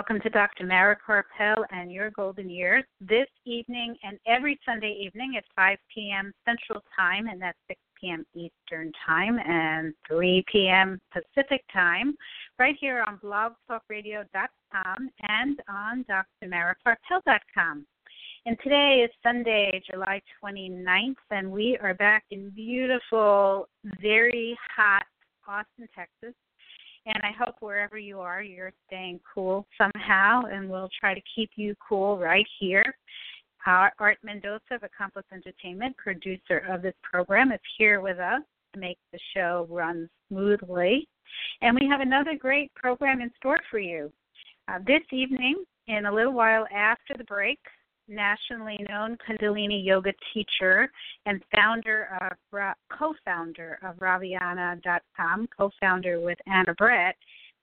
Welcome to Dr. Mara Karpel and Your Golden Years. This evening and every Sunday evening at 5 p.m. Central Time, and that's 6 p.m. Eastern Time and 3 p.m. Pacific Time, right here on blogtalkradio.com and on drmarakarpel.com. And today is Sunday, July 29th, and we are back in beautiful, very hot Austin, Texas and I hope wherever you are, you're staying cool somehow, and we'll try to keep you cool right here. Art Mendoza of Accomplice Entertainment, producer of this program, is here with us to make the show run smoothly. And we have another great program in store for you. Uh, this evening, in a little while after the break, nationally known Kundalini yoga teacher and founder of co-founder of Raviana.com, co-founder with Ana Brett,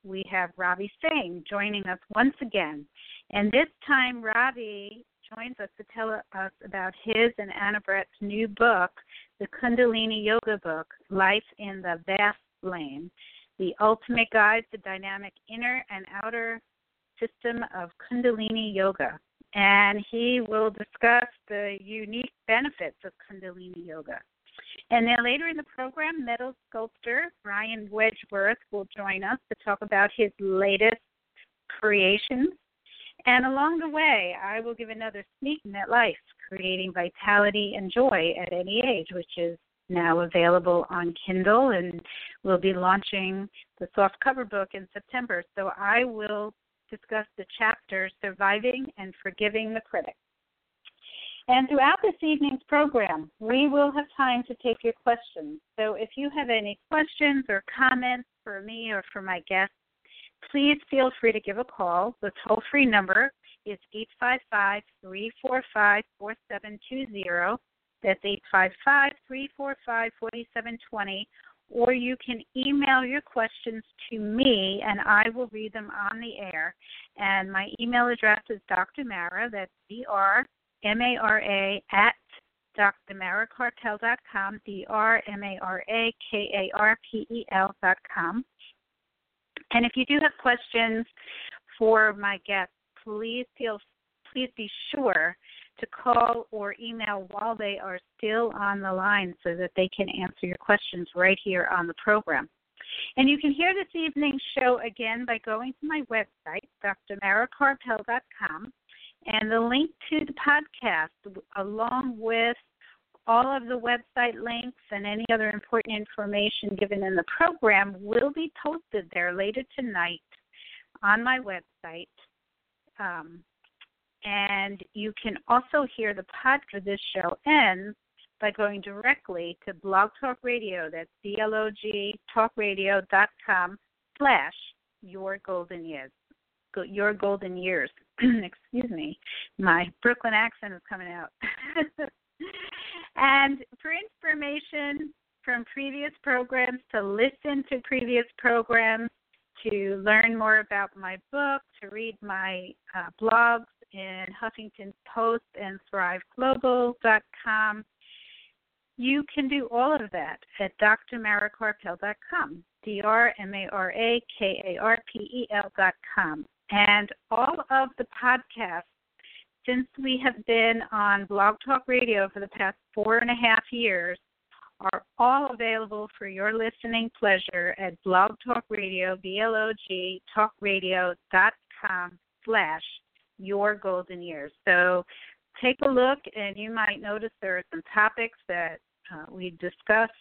we have Ravi Singh joining us once again. And this time, Ravi joins us to tell us about his and Ana Brett's new book, the Kundalini Yoga book, Life in the Vast Lane, the ultimate guide to dynamic inner and outer system of Kundalini Yoga and he will discuss the unique benefits of Kundalini Yoga. And then later in the program, metal sculptor Brian Wedgworth will join us to talk about his latest creations. And along the way, I will give another sneak at life, creating vitality and joy at any age, which is now available on Kindle, and we'll be launching the soft cover book in September. So I will discuss the chapter Surviving and Forgiving the Critic. And throughout this evening's program, we will have time to take your questions. So if you have any questions or comments for me or for my guests, please feel free to give a call. The toll free number is 855 345 4720. That's 855 345 4720 or you can email your questions to me and I will read them on the air. And my email address is Dr. Mara, that's D R M A R A, at drmarakarpel.com, D R M A R A K A R P E L.com. And if you do have questions for my guests, please feel please be sure to call or email while they are still on the line so that they can answer your questions right here on the program. And you can hear this evening's show again by going to my website, drmarakarpel.com, and the link to the podcast, along with all of the website links and any other important information given in the program, will be posted there later tonight on my website. Um, and you can also hear the podcast for this show ends by going directly to Blog Talk Radio. That's B-L-O-G talkradio.com slash your golden years. Your golden years. Excuse me. My Brooklyn accent is coming out. and for information from previous programs, to listen to previous programs, to learn more about my book, to read my uh, blogs, in Huffington Post and ThriveGlobal.com. You can do all of that at drmarakarpel.com, D-R-M-A-R-A-K-A-R-P-E-L.com. And all of the podcasts, since we have been on Blog Talk Radio for the past four and a half years, are all available for your listening pleasure at Blog Talk Radio, B-L-O-G, talkradio.com slash your golden years. So take a look, and you might notice there are some topics that uh, we discussed,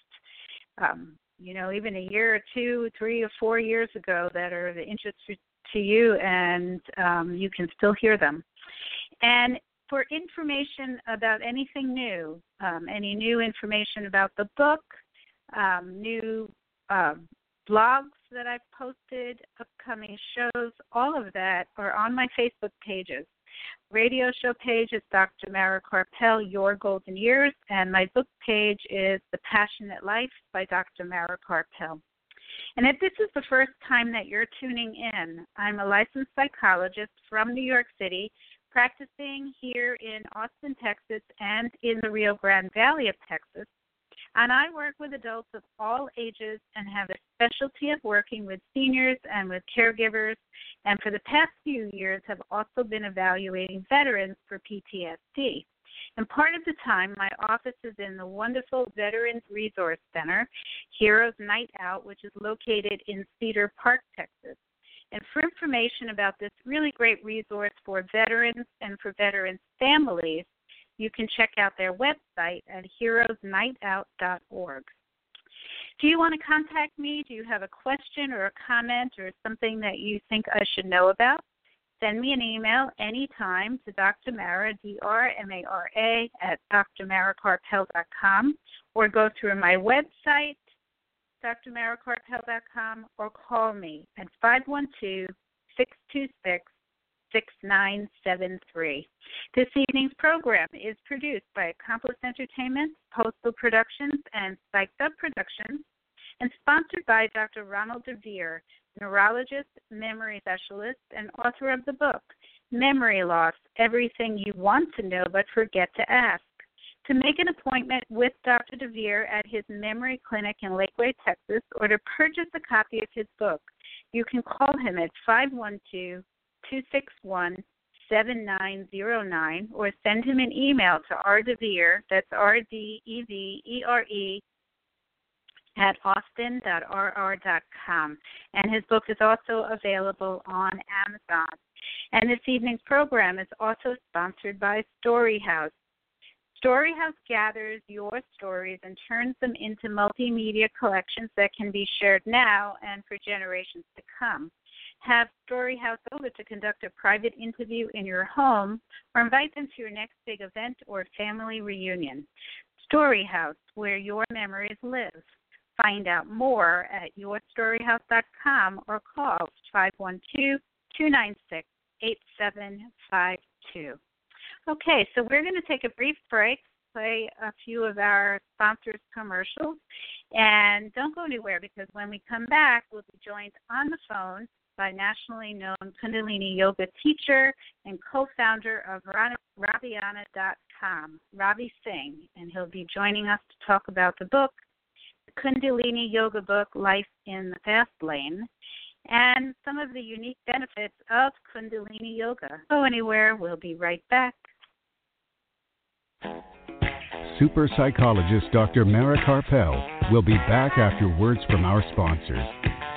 um, you know, even a year or two, three or four years ago that are of interest to you, and um, you can still hear them. And for information about anything new, um, any new information about the book, um, new uh, blogs that I've posted, upcoming shows, all of that are on my Facebook pages. Radio show page is Dr. Mara Karpel, Your Golden Years, and my book page is The Passionate Life by Dr. Mara Karpel. And if this is the first time that you're tuning in, I'm a licensed psychologist from New York City, practicing here in Austin, Texas, and in the Rio Grande Valley of Texas. And I work with adults of all ages and have a specialty of working with seniors and with caregivers. And for the past few years, have also been evaluating veterans for PTSD. And part of the time, my office is in the wonderful Veterans Resource Center, Heroes Night Out, which is located in Cedar Park, Texas. And for information about this really great resource for veterans and for veterans' families, you can check out their website at heroesnightout.org. Do you want to contact me? Do you have a question or a comment or something that you think I should know about? Send me an email anytime to Dr. Mara, D-R-M-A-R-A, at drmarakarpel.com, or go through my website, drmarakarpel.com, or call me at 512 626 6973. This evening's program is produced by Accomplice Entertainment, Postal Productions, and Spiked Up Productions, and sponsored by Dr. Ronald DeVere, neurologist, memory specialist, and author of the book, Memory Loss Everything You Want to Know But Forget to Ask. To make an appointment with Dr. DeVere at his memory clinic in Lakeway, Texas, or to purchase a copy of his book, you can call him at 512 261 7909 or send him an email to rdevere, that's R D E V E R E, at austin.rr.com. And his book is also available on Amazon. And this evening's program is also sponsored by Storyhouse. Storyhouse gathers your stories and turns them into multimedia collections that can be shared now and for generations to come have Storyhouse over to conduct a private interview in your home or invite them to your next big event or family reunion. Storyhouse, where your memories live. Find out more at yourstoryhouse.com or call 512 296 8752. Okay, so we're going to take a brief break, play a few of our sponsors' commercials, and don't go anywhere because when we come back, we'll be joined on the phone by nationally known Kundalini Yoga teacher and co founder of Raviana.com, Ravi Singh, and he'll be joining us to talk about the book, the Kundalini Yoga book, Life in the Fast Lane, and some of the unique benefits of Kundalini Yoga. Go anywhere, we'll be right back. Super psychologist Dr. Mara Karpel will be back after words from our sponsors.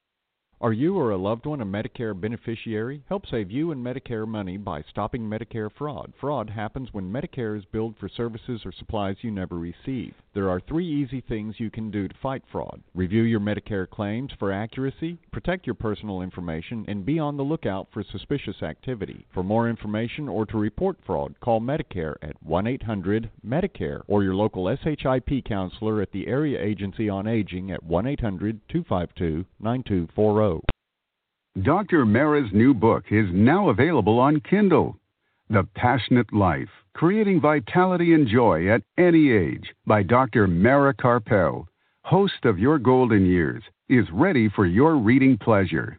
Are you or a loved one a Medicare beneficiary? Help save you and Medicare money by stopping Medicare fraud. Fraud happens when Medicare is billed for services or supplies you never receive. There are three easy things you can do to fight fraud. Review your Medicare claims for accuracy, protect your personal information, and be on the lookout for suspicious activity. For more information or to report fraud, call Medicare at 1-800-MEDICARE or your local SHIP counselor at the Area Agency on Aging at 1-800-252-9240. Dr. Mara's new book is now available on Kindle. The Passionate Life Creating Vitality and Joy at Any Age by Dr. Mara Karpel, host of Your Golden Years, is ready for your reading pleasure.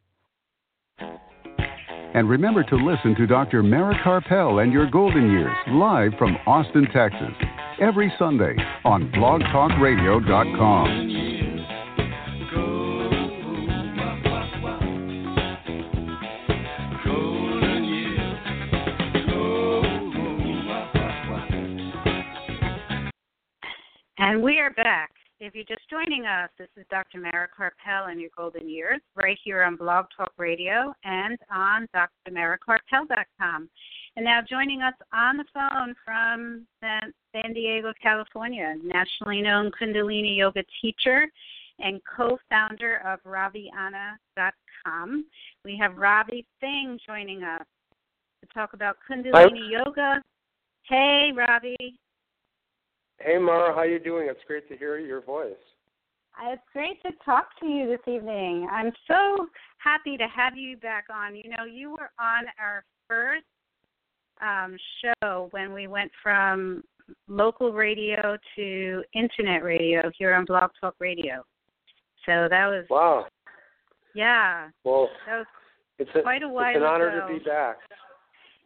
And remember to listen to Dr. Mara Karpel and Your Golden Years live from Austin, Texas, every Sunday on blogtalkradio.com. And we are back. If you're just joining us, this is Dr. Mara Karpel and your golden years right here on Blog Talk Radio and on drmarakarpel.com. And now joining us on the phone from San, San Diego, California, nationally known Kundalini yoga teacher and co-founder of Raviana.com. We have Ravi Singh joining us to talk about Kundalini Hi. yoga. Hey, Ravi. Hey, Mara. How you doing? It's great to hear your voice. It's great to talk to you this evening. I'm so happy to have you back on. You know, you were on our first um, show when we went from local radio to internet radio here on Blog Talk Radio. So that was wow. Yeah. Well, that was it's a, quite a while It's an honor ago. to be back.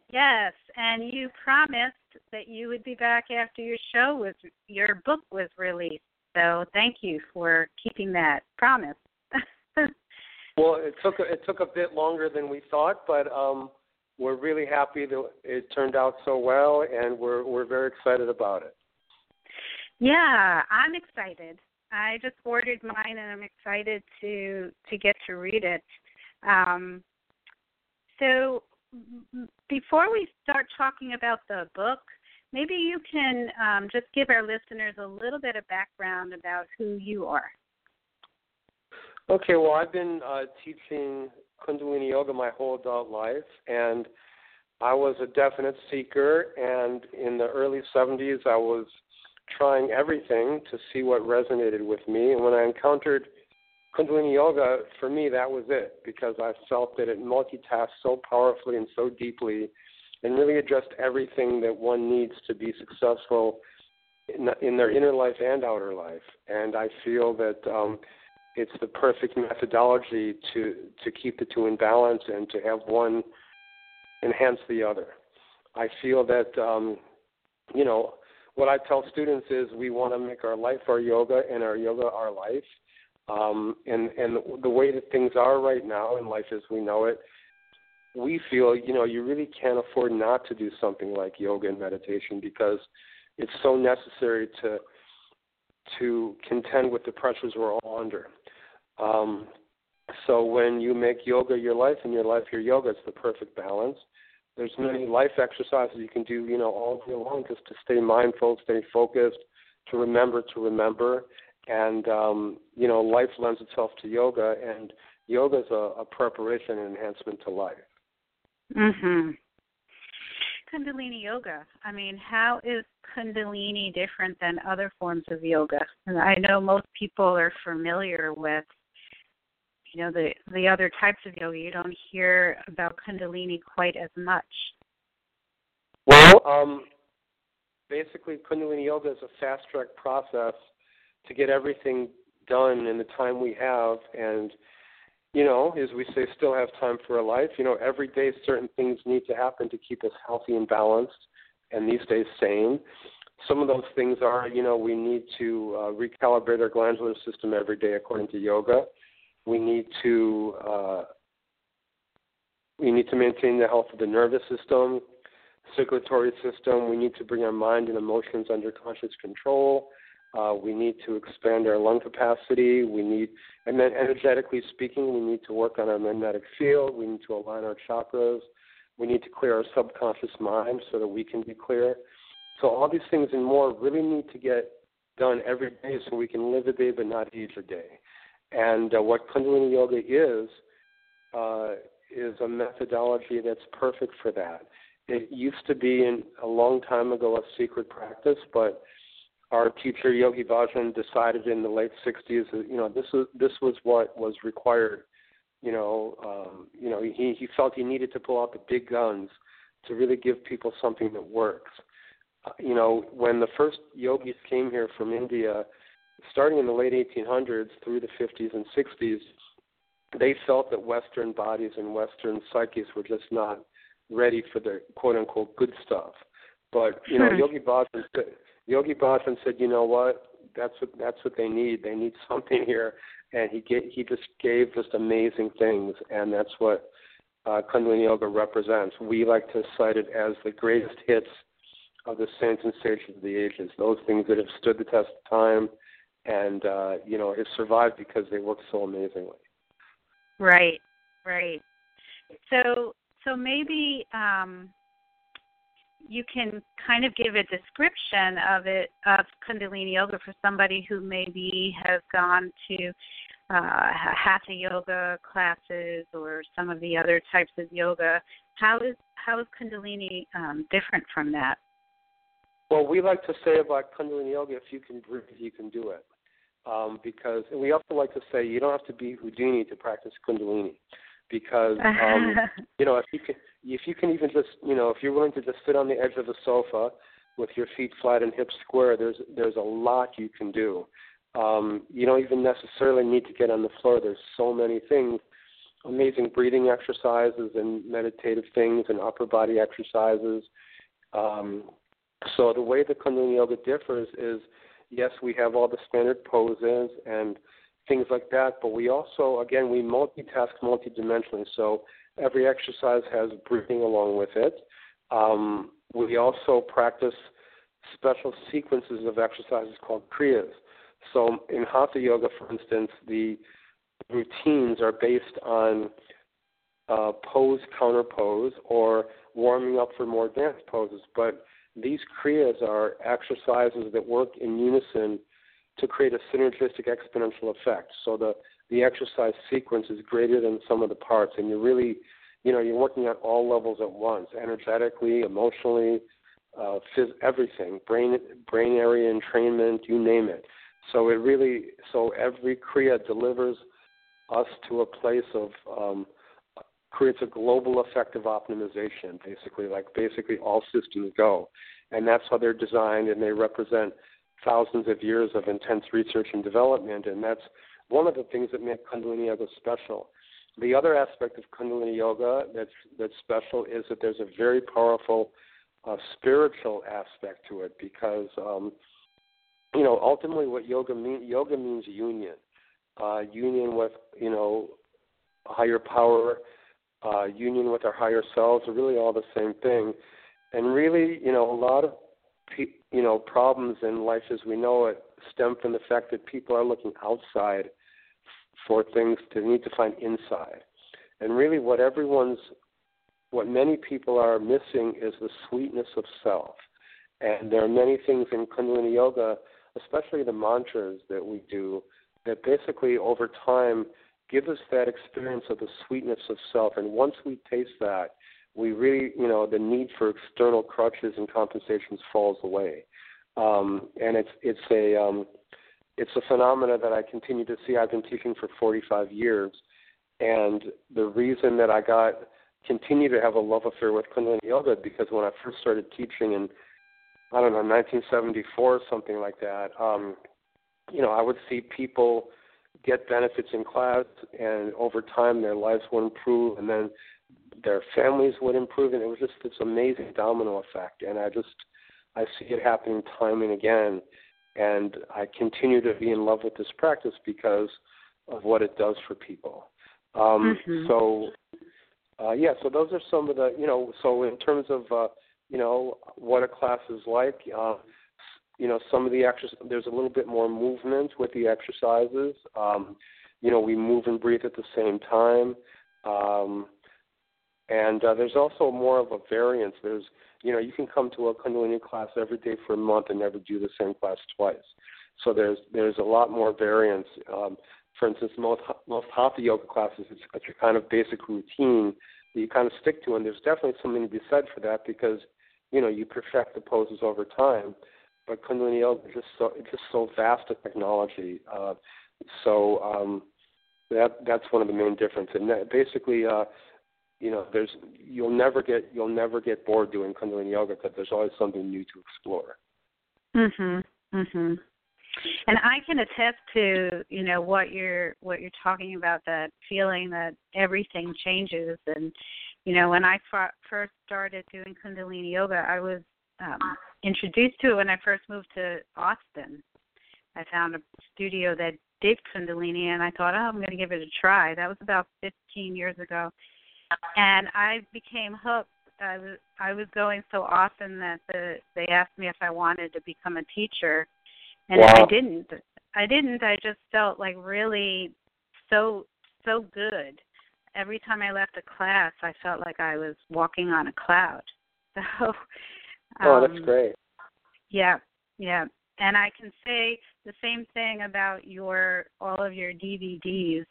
Yes, and you promised that you would be back after your show was your book was released. So thank you for keeping that promise. well, it took a, it took a bit longer than we thought, but um, we're really happy that it turned out so well, and we're we're very excited about it. Yeah, I'm excited. I just ordered mine, and I'm excited to to get to read it. Um, so, before we start talking about the book, maybe you can um, just give our listeners a little bit of background about who you are. Okay, well, I've been uh, teaching Kundalini Yoga my whole adult life, and I was a definite seeker. And in the early 70s, I was trying everything to see what resonated with me. And when I encountered Kundalini Yoga, for me, that was it because I felt that it multitasked so powerfully and so deeply and really addressed everything that one needs to be successful in, in their inner life and outer life. And I feel that um, it's the perfect methodology to to keep the two in balance and to have one enhance the other. I feel that um, you know what I tell students is we want to make our life our yoga and our yoga our life. Um, and and the way that things are right now in life as we know it, we feel you know you really can't afford not to do something like yoga and meditation because it's so necessary to to contend with the pressures we're all under. Um, so when you make yoga your life and your life your yoga, it's the perfect balance. There's many life exercises you can do, you know, all day long just to stay mindful, stay focused, to remember to remember. And um, you know, life lends itself to yoga, and yoga is a, a preparation and enhancement to life. Mhm. Kundalini yoga. I mean, how is Kundalini different than other forms of yoga? And I know most people are familiar with you know the the other types of yoga you don't hear about kundalini quite as much well um basically kundalini yoga is a fast track process to get everything done in the time we have and you know as we say still have time for a life you know every day certain things need to happen to keep us healthy and balanced and these days sane some of those things are you know we need to uh, recalibrate our glandular system every day according to yoga we need to uh, we need to maintain the health of the nervous system, circulatory system. We need to bring our mind and emotions under conscious control. Uh, we need to expand our lung capacity. We need, and then energetically speaking, we need to work on our magnetic field. We need to align our chakras. We need to clear our subconscious mind so that we can be clear. So all these things and more really need to get done every day so we can live a day but not age a day. And uh, what Kundalini Yoga is, uh, is a methodology that's perfect for that. It used to be in, a long time ago a secret practice, but our teacher Yogi Bhajan decided in the late 60s that you know this was this was what was required. You know, um, you know he he felt he needed to pull out the big guns to really give people something that works. Uh, you know, when the first yogis came here from India, starting in the late 1800s through the 50s and 60s, they felt that Western bodies and Western psyches were just not ready for the quote unquote good stuff. But you know, hmm. Yogi Bhajan said, Yogi Bhajan said, you know what? That's what that's what they need. They need something here, and he get, he just gave just amazing things, and that's what uh, Kundalini Yoga represents. We like to cite it as the greatest hits of the saints and sages of the ages, those things that have stood the test of time and uh, you know have survived because they work so amazingly. Right, right. So so maybe um, you can kind of give a description of it of Kundalini yoga for somebody who maybe has gone to uh, hatha yoga classes or some of the other types of yoga. How is how is Kundalini um, different from that? Well, we like to say about Kundalini yoga: if you can breathe, you can do it. Um, because and we also like to say you don't have to be Houdini to practice Kundalini, because um, you know if you can if you can even just you know if you're willing to just sit on the edge of the sofa with your feet flat and hips square, there's there's a lot you can do. Um, you don't even necessarily need to get on the floor. There's so many things, amazing breathing exercises and meditative things and upper body exercises. Um, so the way the Kundalini Yoga differs is, yes, we have all the standard poses and things like that, but we also, again, we multitask multidimensionally. So every exercise has breathing along with it. Um, we also practice special sequences of exercises called kriyas. So in Hatha Yoga, for instance, the routines are based on uh, pose, counter pose, or warming up for more advanced poses. But these kriyas are exercises that work in unison to create a synergistic exponential effect. So the the exercise sequence is greater than some of the parts, and you're really, you know, you're working at all levels at once, energetically, emotionally, uh, phys- everything, brain brain area entrainment, you name it. So it really, so every kriya delivers us to a place of um, creates a global effect of optimization, basically, like basically all systems go. And that's how they're designed, and they represent thousands of years of intense research and development. And that's one of the things that make Kundalini Yoga special. The other aspect of Kundalini Yoga that's that's special is that there's a very powerful uh, spiritual aspect to it because um, you know, ultimately what yoga means, yoga means union. Uh, union with, you know, higher power, uh, union with our higher selves are really all the same thing. And really, you know, a lot of, pe- you know, problems in life as we know it stem from the fact that people are looking outside for things to need to find inside. And really what everyone's, what many people are missing is the sweetness of self. And there are many things in Kundalini Yoga especially the mantras that we do, that basically over time give us that experience of the sweetness of self. And once we taste that, we really, you know, the need for external crutches and compensations falls away. Um, and it's it's a um, it's a phenomena that I continue to see. I've been teaching for 45 years, and the reason that I got continue to have a love affair with Kundalini Yoga because when I first started teaching in I don't know, 1974 or something like that. Um, you know, I would see people get benefits in class, and over time their lives would improve, and then their families would improve, and it was just this amazing domino effect. And I just, I see it happening time and again, and I continue to be in love with this practice because of what it does for people. Um, mm-hmm. So, uh, yeah, so those are some of the, you know, so in terms of uh, you know what a class is like. Uh, you know, some of the exercises, there's a little bit more movement with the exercises. Um, you know, we move and breathe at the same time. Um, and uh, there's also more of a variance. There's, you know, you can come to a Kundalini class every day for a month and never do the same class twice. So there's there's a lot more variance. Um, for instance, most most Hatha yoga classes, it's, a kind of basic routine that you kind of stick to, and there's definitely something to be said for that because you know you perfect the poses over time. But Kundalini yoga is just so it's just so vast a technology. Uh, so um, that that's one of the main differences. And that basically, uh, you know, there's you'll never get you'll never get bored doing Kundalini yoga because there's always something new to explore. Mhm. Mhm. And I can attest to you know what you're what you're talking about that feeling that everything changes and you know, when I first started doing Kundalini yoga, I was um, introduced to it when I first moved to Austin. I found a studio that did Kundalini, and I thought, oh, I'm going to give it a try. That was about 15 years ago, and I became hooked I was I was going so often that the they asked me if I wanted to become a teacher, and wow. I didn't. I didn't. I just felt like really so so good. Every time I left a class, I felt like I was walking on a cloud. So. Um, oh, that's great. Yeah, yeah, and I can say the same thing about your all of your DVDs.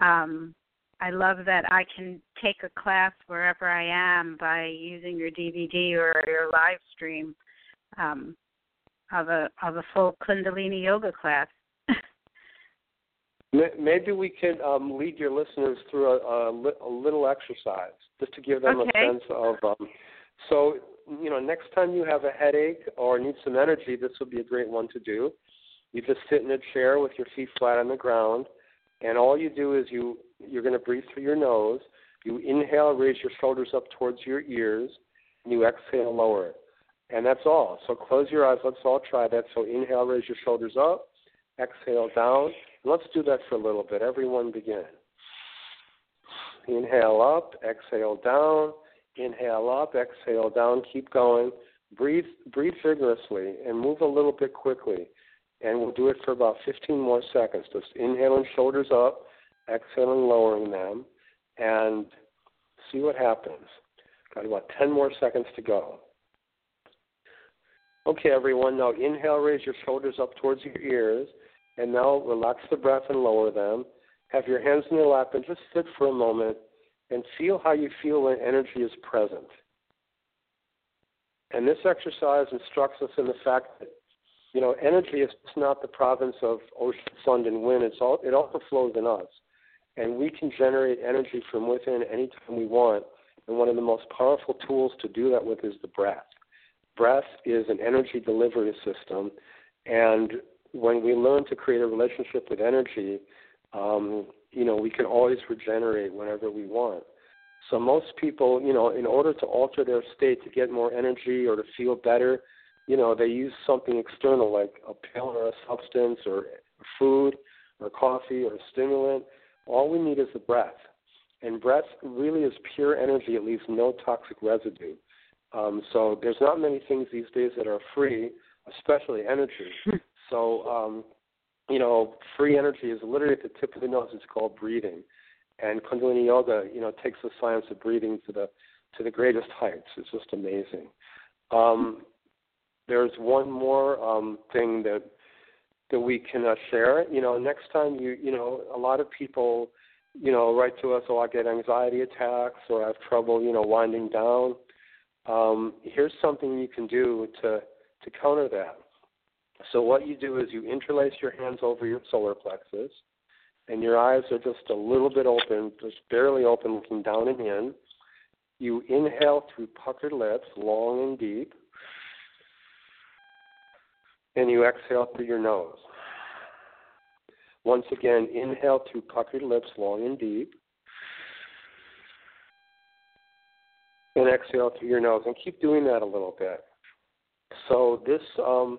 Um, I love that I can take a class wherever I am by using your DVD or your live stream um, of a of a full Kundalini yoga class. Maybe we can um, lead your listeners through a, a, a, little exercise just to give them okay. a sense of. Um, so, you know, next time you have a headache or need some energy, this would be a great one to do. You just sit in a chair with your feet flat on the ground, and all you do is you you're going to breathe through your nose. You inhale, raise your shoulders up towards your ears, and you exhale, lower it. And that's all. So close your eyes. Let's all try that. So inhale, raise your shoulders up, exhale down. Let's do that for a little bit. Everyone begin. Inhale up, exhale down. Inhale up, exhale down. Keep going. Breathe, breathe vigorously and move a little bit quickly. And we'll do it for about 15 more seconds. Just inhaling shoulders up, exhaling, lowering them, and see what happens. Got about 10 more seconds to go. Okay, everyone, now inhale, raise your shoulders up towards your ears, and now relax the breath and lower them. Have your hands in your lap and just sit for a moment and feel how you feel when energy is present. And this exercise instructs us in the fact that, you know, energy is not the province of ocean, sun, and wind. It's all, it also flows in us and we can generate energy from within anytime we want. And one of the most powerful tools to do that with is the breath. Breath is an energy delivery system, and when we learn to create a relationship with energy, um, you know, we can always regenerate whenever we want. So most people, you know, in order to alter their state to get more energy or to feel better, you know, they use something external like a pill or a substance or food or coffee or a stimulant all we need is the breath. And breath really is pure energy. It leaves no toxic residue. Um, so there's not many things these days that are free, especially energy. so, um, you know, free energy is literally at the tip of the nose. It's called breathing. And Kundalini Yoga, you know, takes the science of breathing to the to the greatest heights. It's just amazing. Um, there's one more um, thing that that we can uh, share. You know, next time you you know a lot of people you know write to us, oh I get anxiety attacks or I have trouble you know winding down. Um, here's something you can do to to counter that. So what you do is you interlace your hands over your solar plexus, and your eyes are just a little bit open, just barely open, looking down and in. You inhale through puckered lips, long and deep and you exhale through your nose. Once again, inhale through puckered lips, long and deep. And exhale through your nose. And keep doing that a little bit. So, this, um,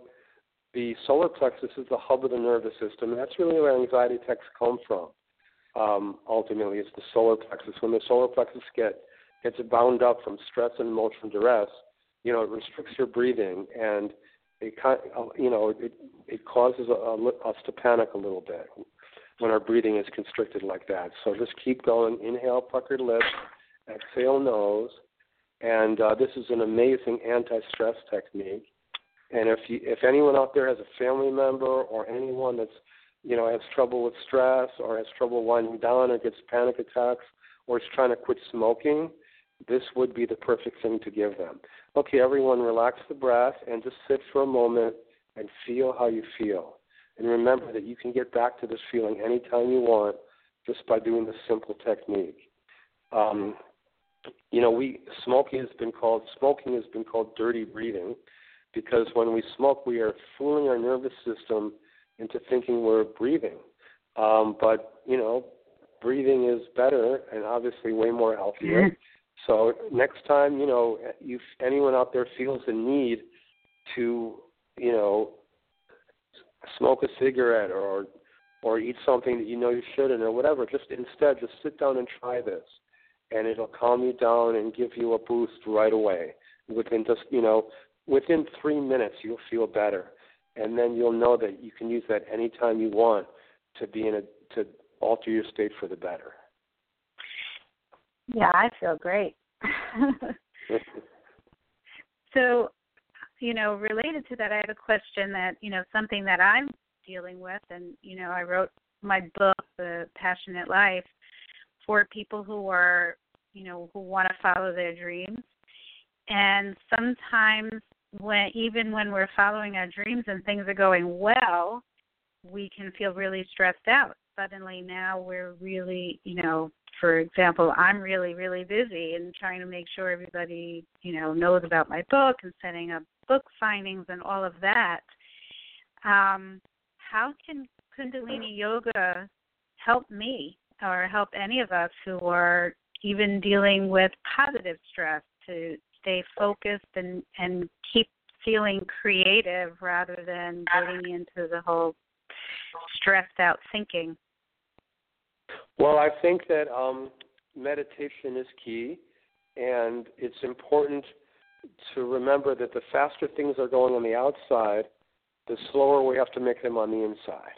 the solar plexus is the hub of the nervous system. That's really where anxiety attacks come from. Um, ultimately, it's the solar plexus. When the solar plexus get, gets bound up from stress and emotional duress, you know, it restricts your breathing and it kind uh you know it it causes a, us to panic a little bit when our breathing is constricted like that. So just keep going. Inhale, puckered lips. Exhale, nose. And uh, this is an amazing anti-stress technique. And if you, if anyone out there has a family member or anyone that's you know has trouble with stress or has trouble winding down or gets panic attacks or is trying to quit smoking, this would be the perfect thing to give them. Okay, everyone, relax the breath and just sit for a moment and feel how you feel. And remember that you can get back to this feeling anytime you want just by doing this simple technique. Um, you know, we smoking has been called smoking has been called dirty breathing because when we smoke, we are fooling our nervous system into thinking we're breathing. Um, but you know, breathing is better and obviously way more healthier. So next time, you know, if anyone out there feels the need to, you know, smoke a cigarette or or eat something that you know you shouldn't or whatever, just instead just sit down and try this. and it'll calm you down and give you a boost right away. Within just you know, within three minutes, you'll feel better, and then you'll know that you can use that anytime you want to be in a to alter your state for the better. Yeah, I feel great. so, you know, related to that, I have a question that, you know, something that I'm dealing with, and, you know, I wrote my book, The Passionate Life, for people who are, you know, who want to follow their dreams. And sometimes, when even when we're following our dreams and things are going well, we can feel really stressed out. Suddenly, now we're really, you know, for example, I'm really, really busy and trying to make sure everybody, you know, knows about my book and setting up book signings and all of that. Um, how can Kundalini Yoga help me or help any of us who are even dealing with positive stress to stay focused and, and keep feeling creative rather than getting into the whole stressed out thinking? Well, I think that um, meditation is key, and it's important to remember that the faster things are going on the outside, the slower we have to make them on the inside.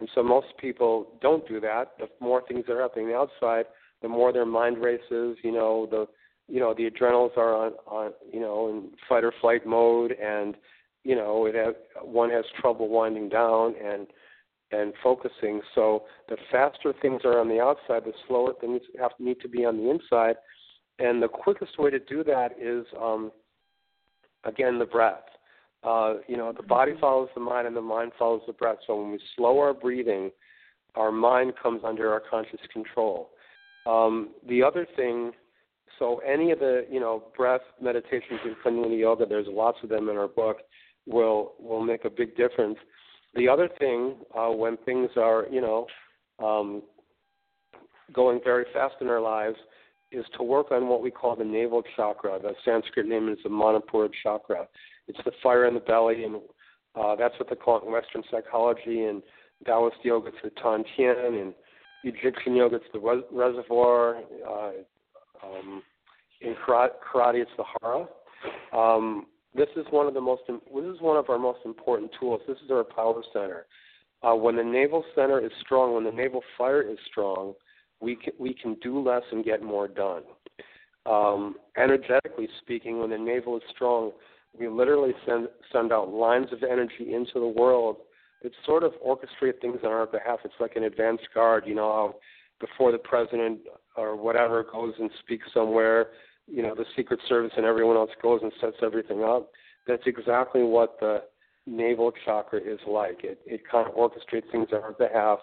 And so most people don't do that. The more things are happening outside, the more their mind races. You know, the you know the adrenals are on, on you know in fight or flight mode, and you know it has, one has trouble winding down, and and focusing. So the faster things are on the outside, the slower things have need to be on the inside. And the quickest way to do that is, um, again, the breath. Uh, you know, the body mm-hmm. follows the mind, and the mind follows the breath. So when we slow our breathing, our mind comes under our conscious control. Um, the other thing, so any of the you know breath meditations in Kundalini Yoga, there's lots of them in our book, will will make a big difference. The other thing, uh, when things are, you know, um, going very fast in our lives, is to work on what we call the navel chakra. The Sanskrit name is the Manipura chakra. It's the fire in the belly, and uh, that's what they call it in Western psychology. And Taoist yoga, it's the Tantien, and Egyptian yoga, it's the res- reservoir. Uh, um, in karate, it's the hara. Um, this is one of the most this is one of our most important tools. This is our power center. Uh, when the navel center is strong, when the navel fire is strong, we can, we can do less and get more done. Um, energetically speaking, when the navel is strong, we literally send send out lines of energy into the world that sort of orchestrate things on our behalf. It's like an advance guard, you know, before the president or whatever goes and speaks somewhere, you know the Secret Service and everyone else goes and sets everything up. That's exactly what the navel chakra is like. It it kind of orchestrates things on our behalf.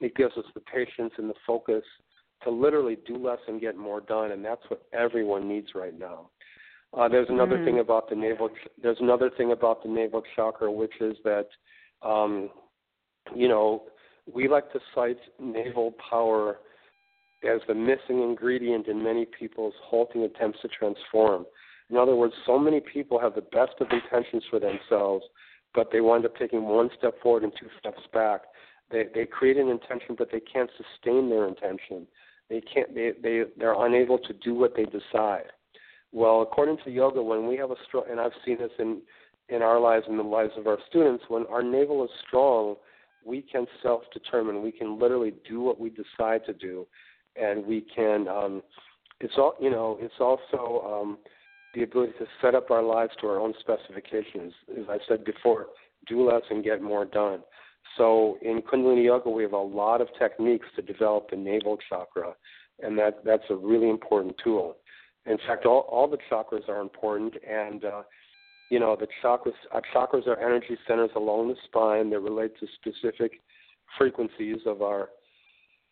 It gives us the patience and the focus to literally do less and get more done, and that's what everyone needs right now. Uh, there's another mm. thing about the navel. There's another thing about the navel chakra, which is that, um, you know, we like to cite navel power as the missing ingredient in many people's halting attempts to transform. In other words, so many people have the best of intentions for themselves, but they wind up taking one step forward and two steps back. They they create an intention, but they can't sustain their intention. They can't. They they they're unable to do what they decide. Well, according to yoga, when we have a strong, and I've seen this in in our lives and the lives of our students, when our navel is strong, we can self-determine. We can literally do what we decide to do, and we can. Um, it's all you know. It's also um, the ability to set up our lives to our own specifications. As I said before, do less and get more done. So in Kundalini Yoga, we have a lot of techniques to develop the navel chakra, and that that's a really important tool. In fact, all all the chakras are important, and uh, you know the chakras. Our chakras are energy centers along the spine that relate to specific frequencies of our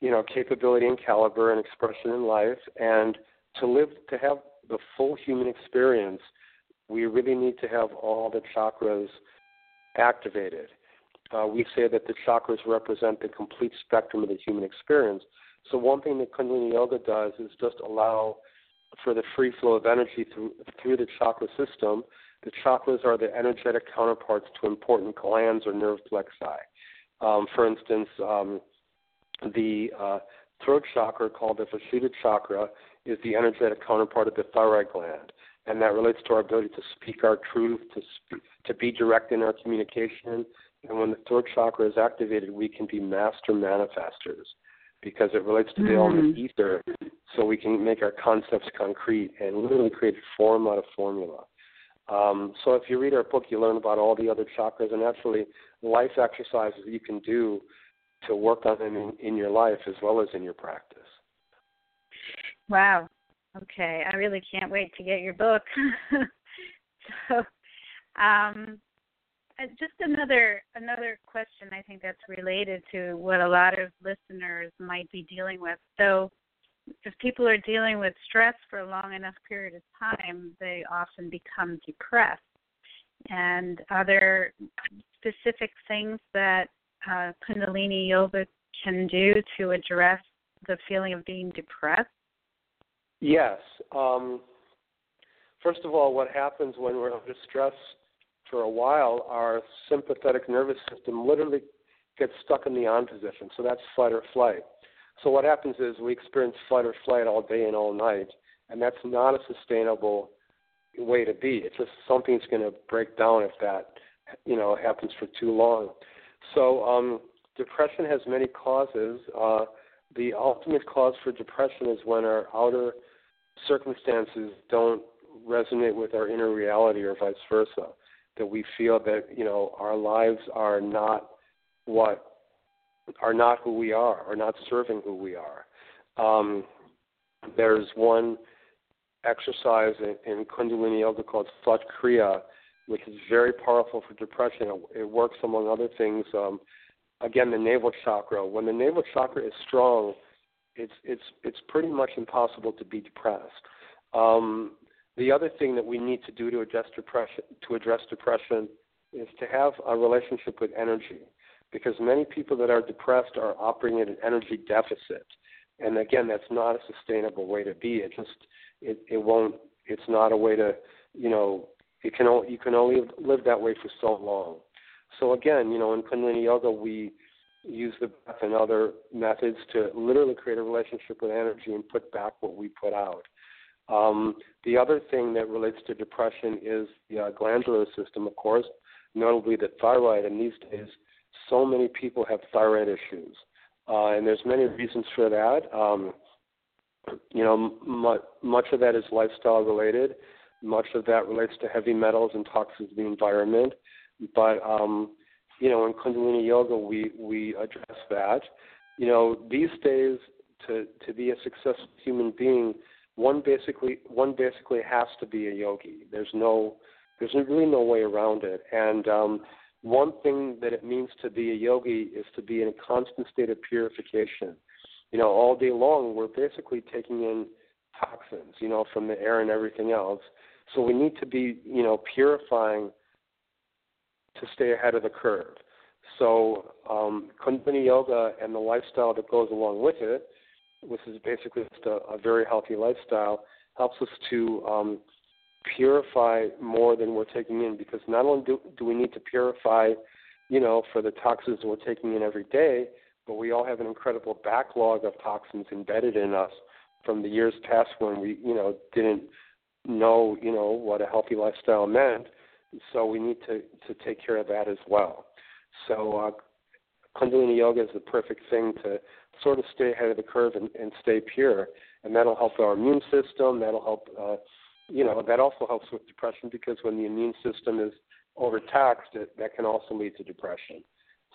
you know, capability and caliber and expression in life. And to live, to have the full human experience, we really need to have all the chakras activated. Uh, we say that the chakras represent the complete spectrum of the human experience. So one thing that Kundalini Yoga does is just allow for the free flow of energy through through the chakra system. The chakras are the energetic counterparts to important glands or nerve plexi. Um, for instance, um, the uh, throat chakra called the Vishuddha chakra is the energetic counterpart of the thyroid gland, and that relates to our ability to speak our truth, to speak, to be direct in our communication. And when the throat chakra is activated, we can be master manifestors because it relates to the mm. element ether, so we can make our concepts concrete and literally create form out of formula. Um, so if you read our book, you learn about all the other chakras and actually life exercises that you can do to work on them in, in your life as well as in your practice. Wow. Okay, I really can't wait to get your book. so, um, uh, just another another question I think that's related to what a lot of listeners might be dealing with. So, if people are dealing with stress for a long enough period of time, they often become depressed. And are there specific things that uh, Kundalini Yoga can do to address the feeling of being depressed? Yes. Um, first of all, what happens when we're under stress for a while, our sympathetic nervous system literally gets stuck in the on position. So that's fight or flight. So what happens is we experience fight or flight all day and all night, and that's not a sustainable way to be. It's just something's going to break down if that you know happens for too long. So um, depression has many causes. Uh, the ultimate cause for depression is when our outer circumstances don't resonate with our inner reality, or vice versa. That we feel that you know our lives are not what are not who we are, are not serving who we are. Um, there's one exercise in, in Kundalini Yoga called Sat Kriya, which is very powerful for depression. It, it works, among other things, um, again, the navel chakra. When the navel chakra is strong, it's it's it's pretty much impossible to be depressed. Um, the other thing that we need to do to address depression to address depression is to have a relationship with energy because many people that are depressed are operating at an energy deficit. And again, that's not a sustainable way to be. It just it, it won't. It's not a way to you know. It can you can only live that way for so long. So again, you know, in Kundalini Yoga, we use the breath and other methods to literally create a relationship with energy and put back what we put out. Um, the other thing that relates to depression is the uh, glandular system, of course, notably the thyroid. And these days, so many people have thyroid issues, uh, and there's many reasons for that. Um, you know, much, much of that is lifestyle related. Much of that relates to heavy metals and toxins in the environment. But um, you know, in Kundalini Yoga, we we address that. You know, these days, to to be a successful human being, one basically one basically has to be a yogi. There's no there's really no way around it. And um, one thing that it means to be a yogi is to be in a constant state of purification. You know, all day long we're basically taking in toxins, you know, from the air and everything else. So we need to be, you know, purifying to stay ahead of the curve. So um, Kundalini Yoga and the lifestyle that goes along with it, which is basically just a, a very healthy lifestyle, helps us to um, purify more than we're taking in because not only do, do we need to purify, you know, for the toxins we're taking in every day, but we all have an incredible backlog of toxins embedded in us from the years past when we, you know, didn't know, you know, what a healthy lifestyle meant. So we need to to take care of that as well. So uh, Kundalini Yoga is the perfect thing to sort of stay ahead of the curve and, and stay pure, and that'll help our immune system. That'll help uh, you know, that also helps with depression because when the immune system is overtaxed, it, that can also lead to depression.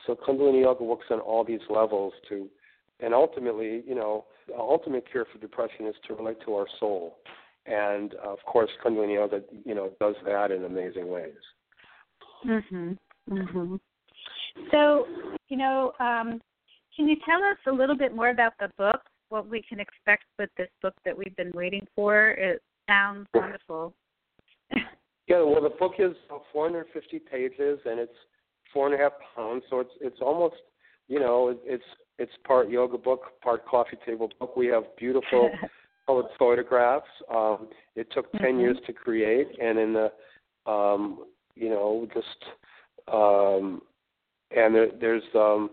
So Kundalini Yoga works on all these levels to, and ultimately, you know, the ultimate cure for depression is to relate to our soul. And uh, of course, Kundalini Yoga, you know, does that in amazing ways. Mhm. Mhm. So, you know, um, can you tell us a little bit more about the book? What we can expect with this book that we've been waiting for? It, Sounds wonderful. yeah, well, the book is 450 pages and it's four and a half pounds, so it's it's almost, you know, it's it's part yoga book, part coffee table book. We have beautiful colored photographs. Um, it took 10 mm-hmm. years to create, and in the, um, you know, just um, and there, there's um,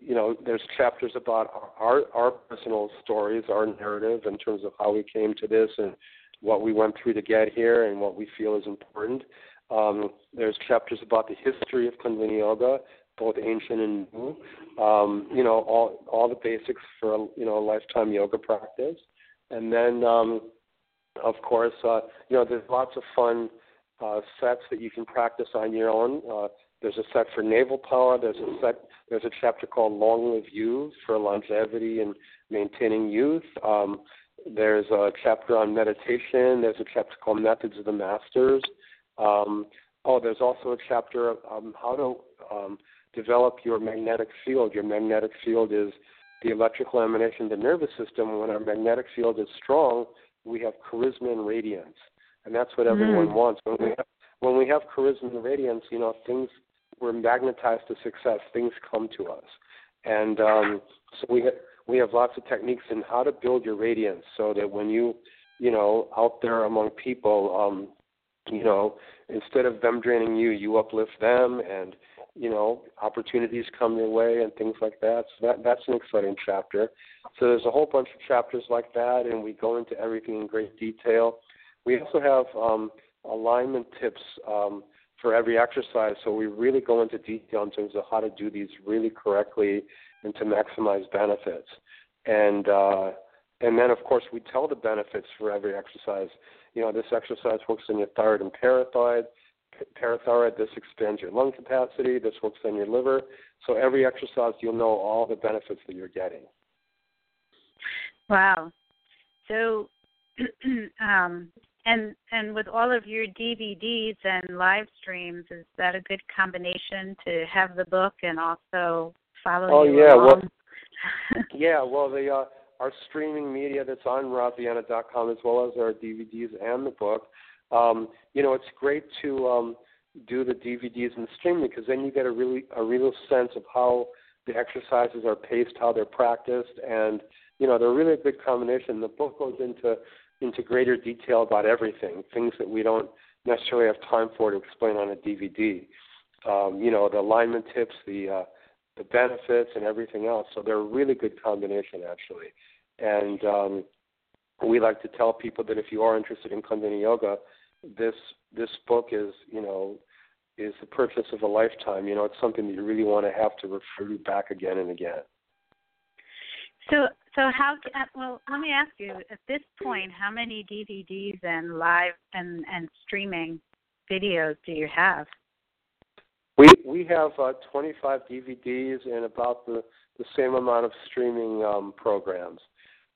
you know, there's chapters about our our personal stories, our narrative in terms of how we came to this and what we went through to get here and what we feel is important. Um, there's chapters about the history of Kundalini Yoga, both ancient and new. Um, you know, all all the basics for you know a lifetime yoga practice, and then um, of course, uh, you know, there's lots of fun uh, sets that you can practice on your own. Uh, there's a set for navel power. There's a set. There's a chapter called Long Live Youth for longevity and maintaining youth. Um, there's a chapter on meditation. There's a chapter called Methods of the Masters. Um, oh, there's also a chapter on um, how to um, develop your magnetic field. Your magnetic field is the electrical emanation of the nervous system. When our magnetic field is strong, we have charisma and radiance, and that's what everyone mm. wants. When we have, when we have charisma and radiance, you know things we're magnetized to success. Things come to us, and um, so we have, we have lots of techniques in how to build your radiance so that when you you know out there among people, um, you know instead of them draining you, you uplift them, and you know opportunities come your way and things like that. So that that's an exciting chapter. So there's a whole bunch of chapters like that, and we go into everything in great detail. We also have um, alignment tips um, for every exercise, so we really go into detail in terms of how to do these really correctly and to maximize benefits. And uh, and then of course we tell the benefits for every exercise. You know, this exercise works on your thyroid and parathyroid. Parathyroid, this expands your lung capacity. This works on your liver. So every exercise, you'll know all the benefits that you're getting. Wow. So, um, and and with all of your DVDs and live streams, is that a good combination to have the book and also follow oh, you yeah, along? Well, yeah, well, the uh, our streaming media that's on RaviAna.com as well as our DVDs and the book. Um, you know, it's great to um, do the DVDs and streaming because then you get a really a real sense of how the exercises are paced, how they're practiced, and you know they're really a good combination. The book goes into into greater detail about everything, things that we don't necessarily have time for to explain on a DVD. Um, you know, the alignment tips, the uh, the benefits, and everything else. So they're a really good combination, actually. And um, we like to tell people that if you are interested in Kundalini Yoga, this this book is you know is the purchase of a lifetime. You know, it's something that you really want to have to refer to back again and again. So, so how? Uh, well, let me ask you. At this point, how many DVDs and live and and streaming videos do you have? We we have uh, 25 DVDs and about the the same amount of streaming um, programs,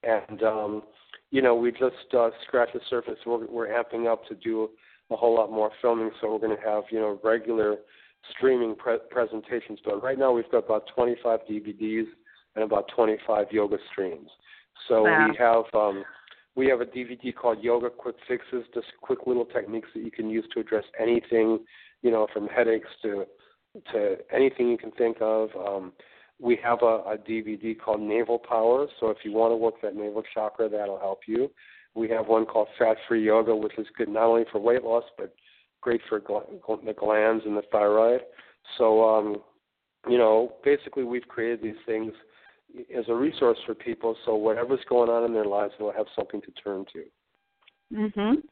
and um, you know we just uh, scratched the surface. We're we're amping up to do a whole lot more filming, so we're going to have you know regular streaming pre- presentations. But right now we've got about 25 DVDs and about 25 yoga streams. So wow. we have um, we have a DVD called Yoga Quick Fixes, just quick little techniques that you can use to address anything, you know, from headaches to to anything you can think of. Um, we have a, a DVD called Navel Power, so if you want to work that navel chakra, that'll help you. We have one called Fat Free Yoga, which is good not only for weight loss but great for gl- the glands and the thyroid. So, um, you know, basically, we've created these things as a resource for people. So whatever's going on in their lives, they'll have something to turn to. Mhm.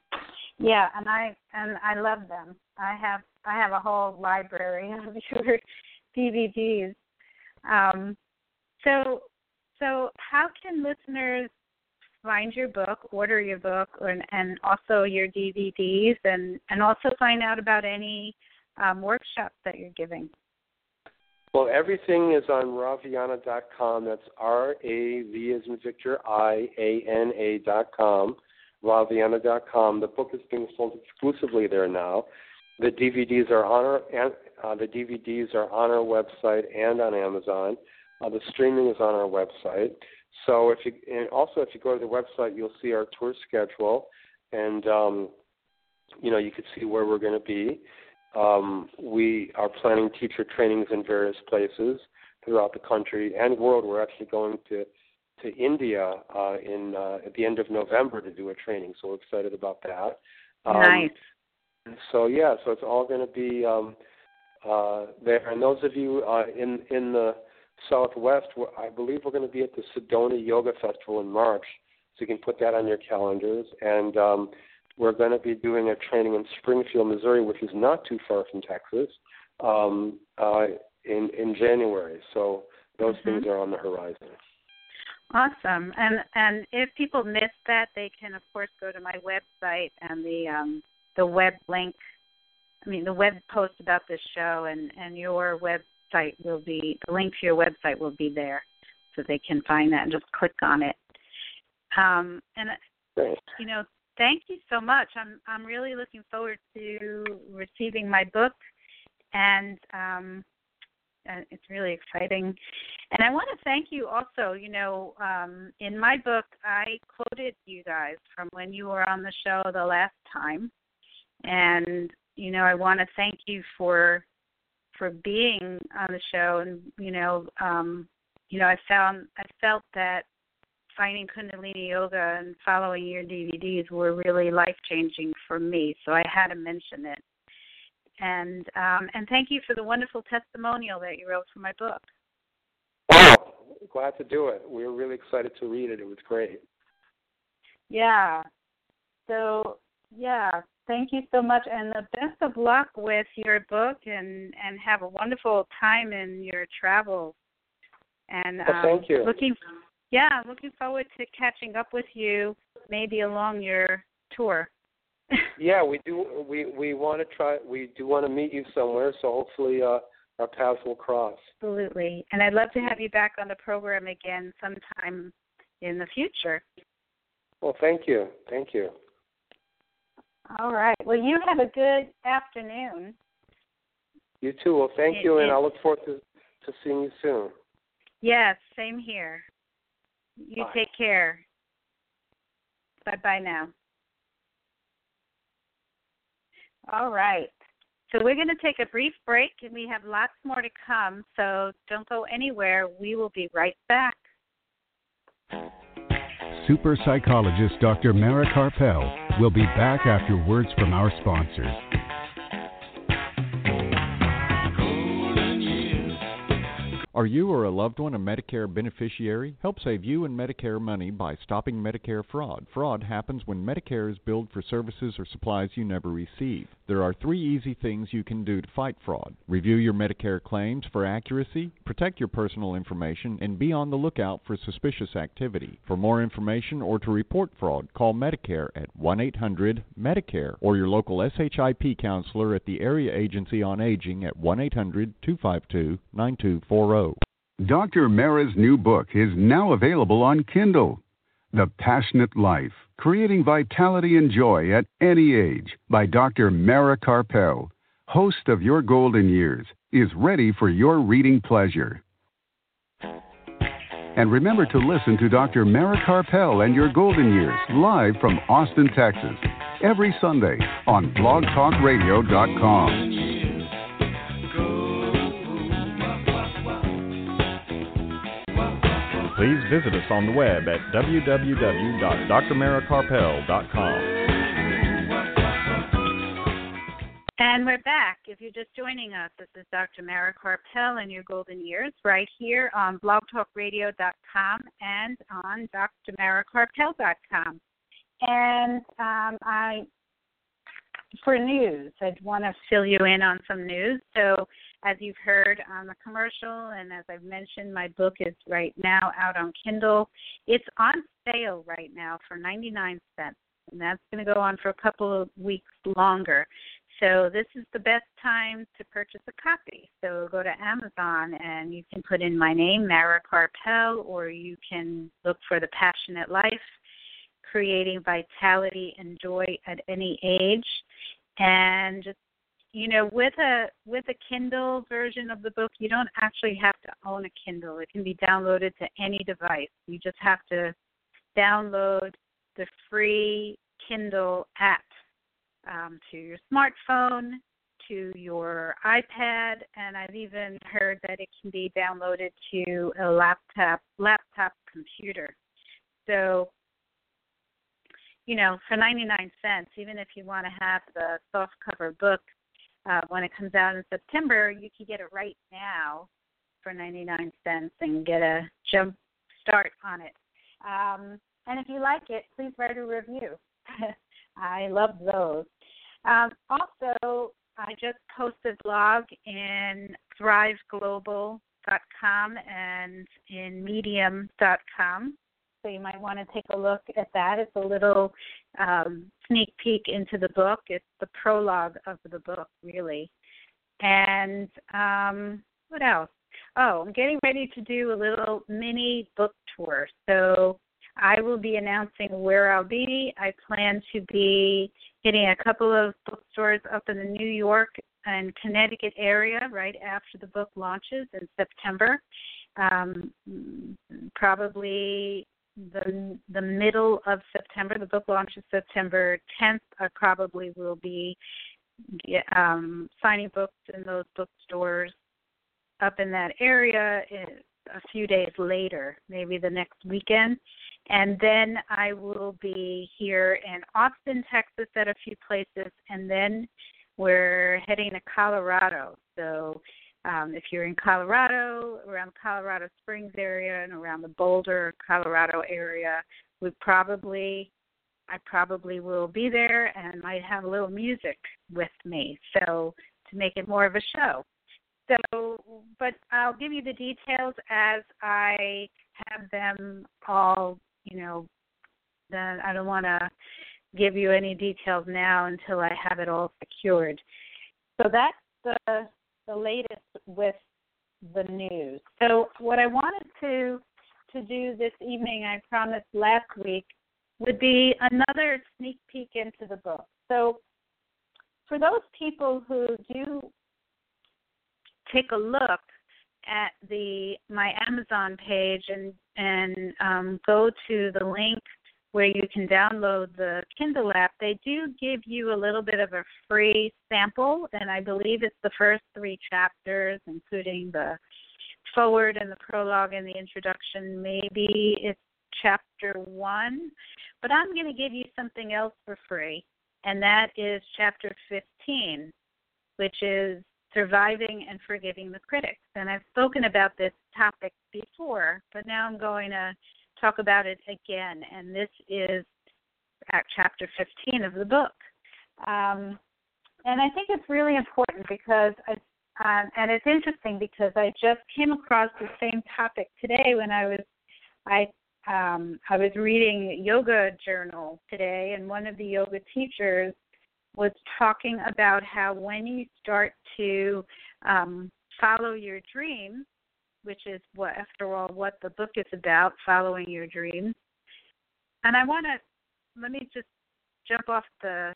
Yeah, and I and I love them. I have I have a whole library of your DVDs. Um, so so how can listeners find your book, order your book, and, and also your DVDs, and and also find out about any um, workshops that you're giving? Well, everything is on raviana.com. That's R A V as in Victor I A N A dot com. RaviAna.com. The book is being sold exclusively there now. The DVDs are on our uh, the DVDs are on our website and on Amazon. Uh, the streaming is on our website. So if you and also if you go to the website, you'll see our tour schedule, and um, you know you can see where we're going to be. Um, we are planning teacher trainings in various places throughout the country and world. We're actually going to to India uh, in uh, at the end of November to do a training, so we're excited about that. Um, nice. So yeah, so it's all going to be um, uh, there. And those of you uh, in in the Southwest, I believe we're going to be at the Sedona Yoga Festival in March, so you can put that on your calendars. And um, we're going to be doing a training in Springfield, Missouri, which is not too far from Texas, um, uh, in in January. So those mm-hmm. things are on the horizon. Awesome. And and if people miss that, they can of course go to my website and the um, the web link. I mean the web post about this show and and your website will be the link to your website will be there, so they can find that and just click on it. Um, and you know, thank you so much. I'm I'm really looking forward to receiving my book, and um, it's really exciting. And I want to thank you also. You know, um, in my book, I quoted you guys from when you were on the show the last time, and you know, I want to thank you for for being on the show. And you know, um, you know, I found I felt that finding Kundalini Yoga and following your DVDs were really life changing for me. So I had to mention it. And um, and thank you for the wonderful testimonial that you wrote for my book. Wow, glad to do it. We were really excited to read it. It was great. Yeah. So yeah, thank you so much, and the best of luck with your book, and and have a wonderful time in your travels. And well, thank you. Looking yeah, looking forward to catching up with you maybe along your tour. yeah, we do. We we want to try. We do want to meet you somewhere. So hopefully, uh, our paths will cross. Absolutely, and I'd love to have you back on the program again sometime in the future. Well, thank you. Thank you. All right. Well, you have a good afternoon. You too. Well, thank it, you, and I look forward to to seeing you soon. Yes, same here. You Bye. take care. Bye bye now. All right. So we're going to take a brief break and we have lots more to come. So don't go anywhere. We will be right back. Super psychologist Dr. Mara Karpel will be back after words from our sponsors. Are you or a loved one a Medicare beneficiary? Help save you and Medicare money by stopping Medicare fraud. Fraud happens when Medicare is billed for services or supplies you never receive. There are three easy things you can do to fight fraud. Review your Medicare claims for accuracy, protect your personal information, and be on the lookout for suspicious activity. For more information or to report fraud, call Medicare at 1-800-MEDICARE or your local SHIP counselor at the Area Agency on Aging at 1-800-252-9240. Dr. Mara's new book is now available on Kindle. The Passionate Life Creating Vitality and Joy at Any Age by Dr. Mara Karpel, host of Your Golden Years, is ready for your reading pleasure. And remember to listen to Dr. Mara Karpel and Your Golden Years live from Austin, Texas, every Sunday on blogtalkradio.com. please visit us on the web at www.drmarakarpel.com. And we're back. If you're just joining us, this is Dr. Mara Karpel and your golden years right here on blogtalkradio.com and on drmarakarpel.com. And um, I, for news, I'd want to fill you in on some news. So as you've heard um, on the commercial, and as I've mentioned, my book is right now out on Kindle. It's on sale right now for 99 cents, and that's going to go on for a couple of weeks longer. So this is the best time to purchase a copy. So go to Amazon and you can put in my name, Mara Karpel, or you can look for The Passionate Life, Creating Vitality and Joy at Any Age. And just you know with a with a kindle version of the book you don't actually have to own a kindle. It can be downloaded to any device. You just have to download the free kindle app um, to your smartphone to your ipad and i've even heard that it can be downloaded to a laptop laptop computer. So you know for 99 cents even if you want to have the soft cover book uh, when it comes out in September, you can get it right now for 99 cents and get a jump start on it. Um, and if you like it, please write a review. I love those. Um, also, I just posted blog in thriveglobal.com and in medium.com. So you might want to take a look at that. It's a little um, sneak peek into the book. It's the prologue of the book, really. And um, what else? Oh, I'm getting ready to do a little mini book tour. So I will be announcing where I'll be. I plan to be hitting a couple of bookstores up in the New York and Connecticut area right after the book launches in September. Um, probably the the middle of September. The book launches September 10th. I probably will be um, signing books in those bookstores up in that area a few days later, maybe the next weekend. And then I will be here in Austin, Texas at a few places, and then we're heading to Colorado. So um, if you're in Colorado, around the Colorado Springs area and around the Boulder, Colorado area, we probably I probably will be there and might have a little music with me. So to make it more of a show. So, but I'll give you the details as I have them all. You know, then I don't want to give you any details now until I have it all secured. So that's the the latest with the news. So what I wanted to to do this evening, I promised last week, would be another sneak peek into the book. So for those people who do take a look at the my Amazon page and and um, go to the link where you can download the Kindle app, they do give you a little bit of a free sample, and I believe it's the first three chapters, including the forward and the prologue and the introduction. Maybe it's chapter one, but I'm going to give you something else for free, and that is chapter 15, which is surviving and forgiving the critics. And I've spoken about this topic before, but now I'm going to talk about it again. And this is at chapter 15 of the book. Um, and I think it's really important because I, um, and it's interesting because I just came across the same topic today when I was I um, I was reading yoga journal today, and one of the yoga teachers was talking about how when you start to um, follow your dreams, which is what, after all, what the book is about, following your dreams. And I want to let me just jump off the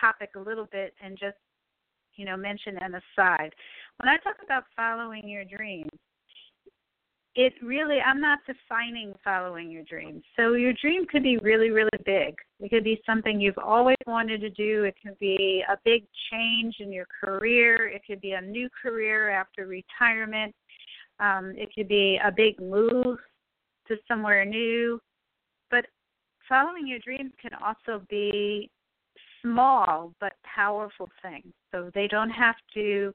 topic a little bit and just, you know, mention an aside. When I talk about following your dreams, it really i'm not defining following your dreams. So your dream could be really really big. It could be something you've always wanted to do. It could be a big change in your career. It could be a new career after retirement um, it could be a big move to somewhere new but following your dreams can also be small but powerful things so they don't have to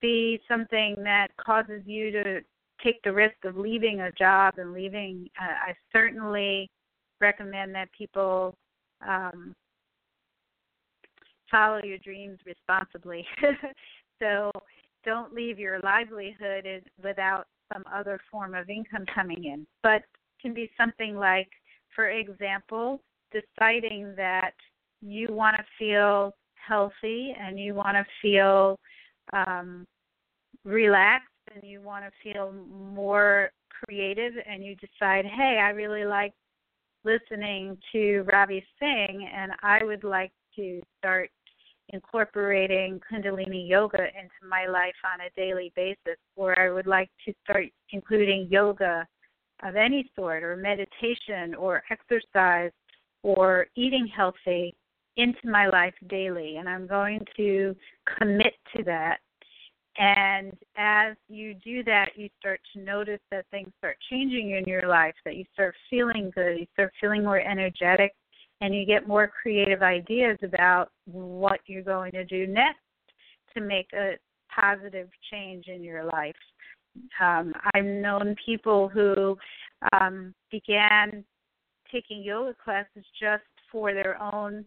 be something that causes you to take the risk of leaving a job and leaving. Uh, I certainly recommend that people um, follow your dreams responsibly. so don't leave your livelihood without some other form of income coming in. But can be something like, for example, deciding that you want to feel healthy and you want to feel um, relaxed and you want to feel more creative and you decide, hey, I really like listening to Ravi Singh and I would like to start incorporating Kundalini yoga into my life on a daily basis, or I would like to start including yoga of any sort, or meditation, or exercise, or eating healthy into my life daily. And I'm going to commit to that and as you do that, you start to notice that things start changing in your life, that you start feeling good, you start feeling more energetic, and you get more creative ideas about what you're going to do next to make a positive change in your life. Um, I've known people who um, began taking yoga classes just for their own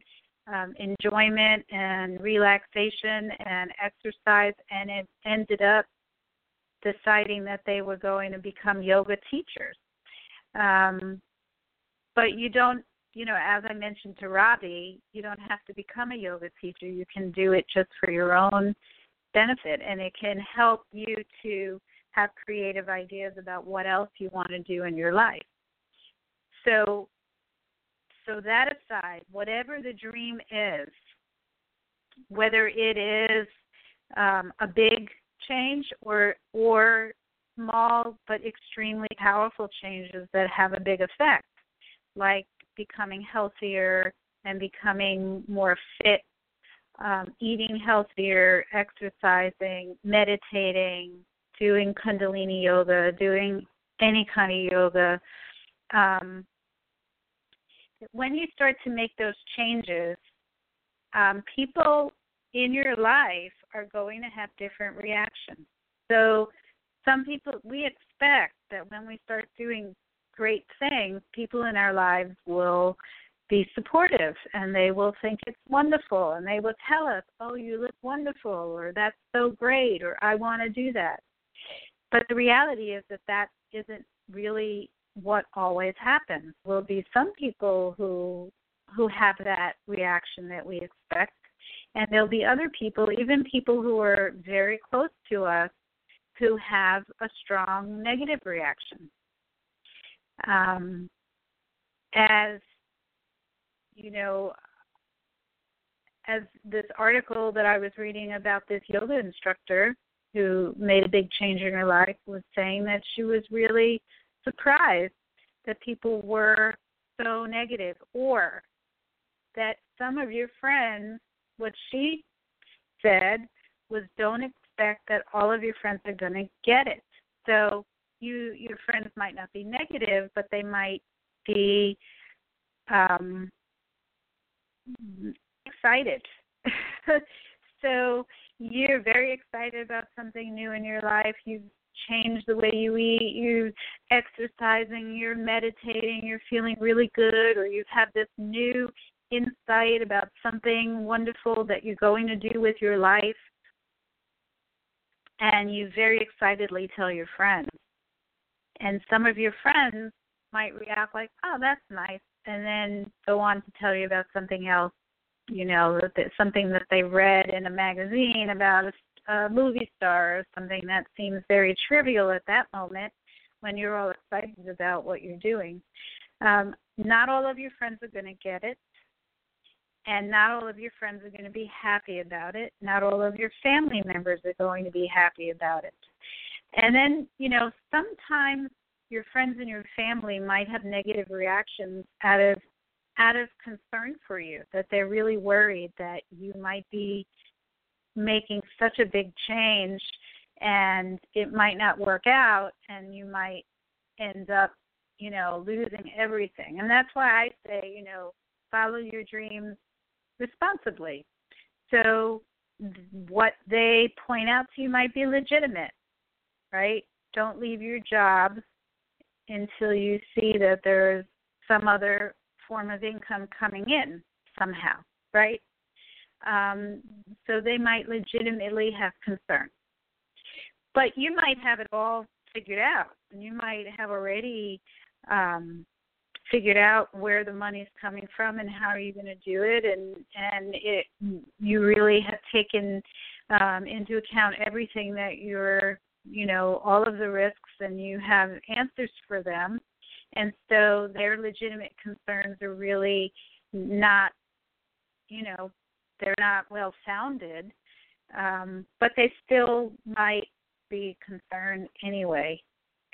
um, enjoyment and relaxation and exercise, and it ended up deciding that they were going to become yoga teachers. Um, but you don't, you know, as I mentioned to Ravi, you don't have to become a yoga teacher. You can do it just for your own benefit, and it can help you to have creative ideas about what else you want to do in your life. So, so that aside, whatever the dream is, whether it is um, a big change or or small but extremely powerful changes that have a big effect, like becoming healthier and becoming more fit, um, eating healthier, exercising, meditating, doing Kundalini yoga, doing any kind of yoga. Um, when you start to make those changes, um, people in your life are going to have different reactions. So, some people, we expect that when we start doing great things, people in our lives will be supportive and they will think it's wonderful and they will tell us, oh, you look wonderful or that's so great or I want to do that. But the reality is that that isn't really what always happens. Will be some people who who have that reaction that we expect, and there'll be other people, even people who are very close to us, who have a strong negative reaction. Um, as you know, as this article that I was reading about this yoga instructor who made a big change in her life was saying that she was really surprised that people were so negative or that some of your friends what she said was don't expect that all of your friends are going to get it. So you your friends might not be negative but they might be um excited so you're very excited about something new in your life. You've changed the way you eat, you're exercising, you're meditating, you're feeling really good, or you've had this new insight about something wonderful that you're going to do with your life. And you very excitedly tell your friends. And some of your friends might react like, oh, that's nice, and then go on to tell you about something else you know that something that they read in a magazine about a, a movie star or something that seems very trivial at that moment when you're all excited about what you're doing. Um, not all of your friends are going to get it and not all of your friends are going to be happy about it. Not all of your family members are going to be happy about it and then you know sometimes your friends and your family might have negative reactions out of out of concern for you, that they're really worried that you might be making such a big change and it might not work out and you might end up, you know, losing everything. And that's why I say, you know, follow your dreams responsibly. So what they point out to you might be legitimate, right? Don't leave your job until you see that there's some other form of income coming in somehow, right? Um, so they might legitimately have concern. But you might have it all figured out. You might have already um, figured out where the money's coming from and how are you going to do it, and and it you really have taken um, into account everything that you're you know all of the risks and you have answers for them. And so their legitimate concerns are really not you know they're not well founded um, but they still might be concerned anyway.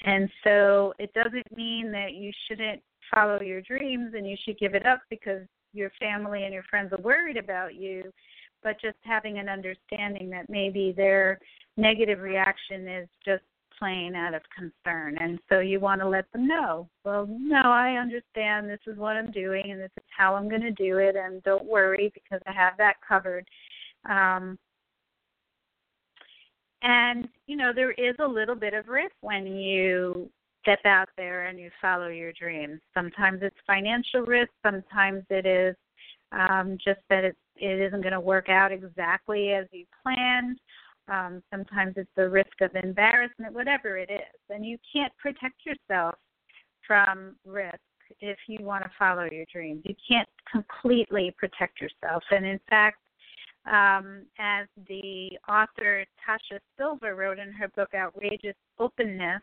And so it doesn't mean that you shouldn't follow your dreams and you should give it up because your family and your friends are worried about you but just having an understanding that maybe their negative reaction is just plain out of concern. And so you want to let them know, well, no, I understand this is what I'm doing and this is how I'm going to do it, and don't worry because I have that covered. Um, And, you know, there is a little bit of risk when you step out there and you follow your dreams. Sometimes it's financial risk, sometimes it is um, just that it, it isn't going to work out exactly as you planned. Um, sometimes it's the risk of embarrassment, whatever it is. And you can't protect yourself from risk if you want to follow your dreams. You can't completely protect yourself. And in fact, um, as the author Tosha Silver wrote in her book Outrageous Openness,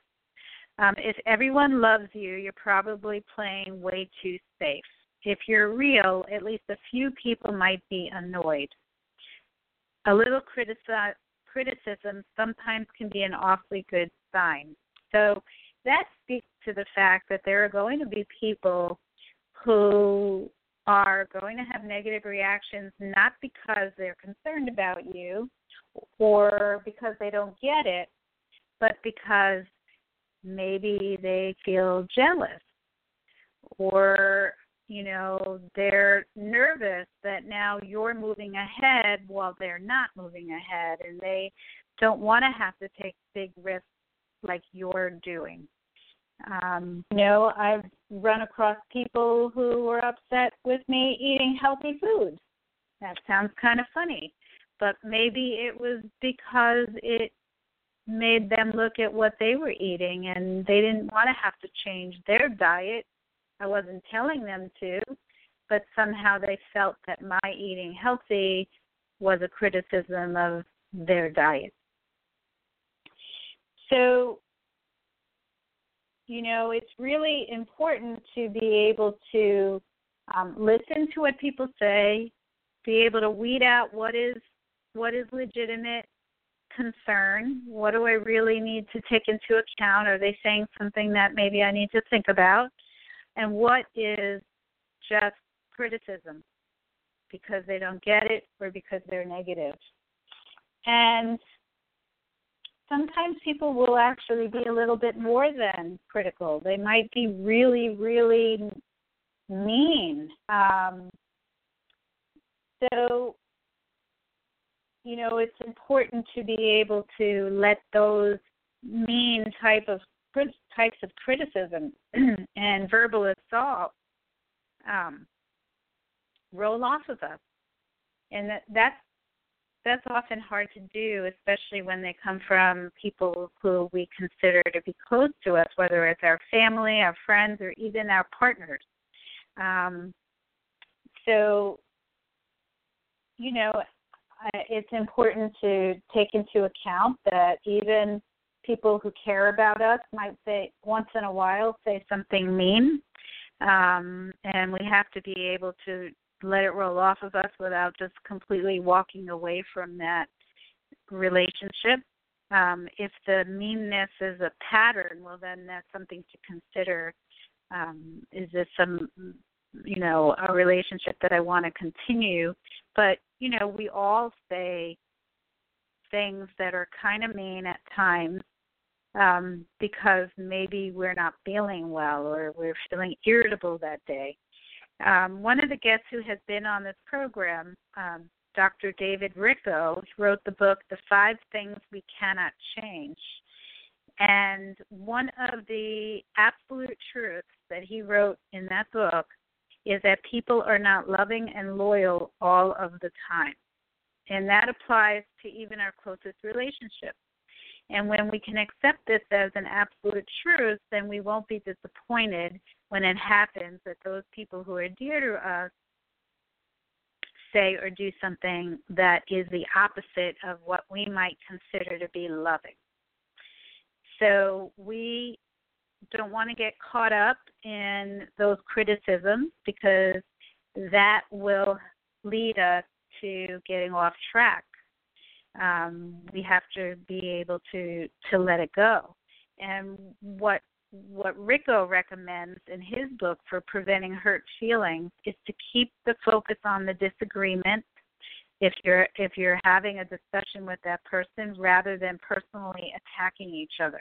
um, if everyone loves you, you're probably playing way too safe. If you're real, at least a few people might be annoyed. A little critici- criticism sometimes can be an awfully good sign. So that speaks to the fact that there are going to be people who are going to have negative reactions not because they're concerned about you or because they don't get it, but because maybe they feel jealous or you know they're nervous that now you're moving ahead while they're not moving ahead and they don't want to have to take big risks like you're doing um, you know, I've run across people who were upset with me eating healthy food. That sounds kind of funny, but maybe it was because it made them look at what they were eating and they didn't want to have to change their diet. I wasn't telling them to, but somehow they felt that my eating healthy was a criticism of their diet. So you know, it's really important to be able to um, listen to what people say, be able to weed out what is what is legitimate concern. What do I really need to take into account? Are they saying something that maybe I need to think about? And what is just criticism because they don't get it or because they're negative? And sometimes people will actually be a little bit more than critical. They might be really, really mean. Um, so, you know, it's important to be able to let those mean type of types of criticism and verbal assault um, roll off of us, and that that's that's often hard to do, especially when they come from people who we consider to be close to us, whether it's our family, our friends, or even our partners. Um, so, you know, it's important to take into account that even people who care about us might say once in a while say something mean um, and we have to be able to let it roll off of us without just completely walking away from that relationship. Um, if the meanness is a pattern, well, then that's something to consider. Um, is this some, you know, a relationship that I want to continue? But you know, we all say things that are kind of mean at times um, because maybe we're not feeling well or we're feeling irritable that day. Um, one of the guests who has been on this program, um, Dr. David Richo, wrote the book The Five Things We Cannot Change. And one of the absolute truths that he wrote in that book is that people are not loving and loyal all of the time. And that applies to even our closest relationships. And when we can accept this as an absolute truth, then we won't be disappointed when it happens that those people who are dear to us say or do something that is the opposite of what we might consider to be loving. So we don't want to get caught up in those criticisms because that will lead us to getting off track. Um, we have to be able to to let it go. And what what Richo recommends in his book for preventing hurt feelings is to keep the focus on the disagreement if you're if you're having a discussion with that person rather than personally attacking each other.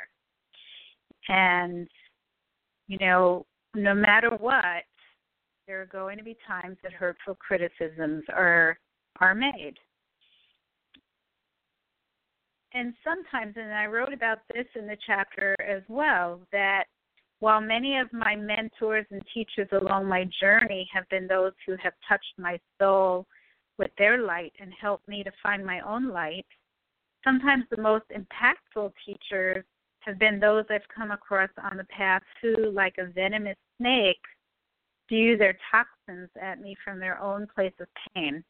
And you know, no matter what, there are going to be times that hurtful criticisms are are made. And sometimes, and I wrote about this in the chapter as well, that while many of my mentors and teachers along my journey have been those who have touched my soul with their light and helped me to find my own light, sometimes the most impactful teachers have been those I've come across on the path who, like a venomous snake, spew their toxins at me from their own place of pain.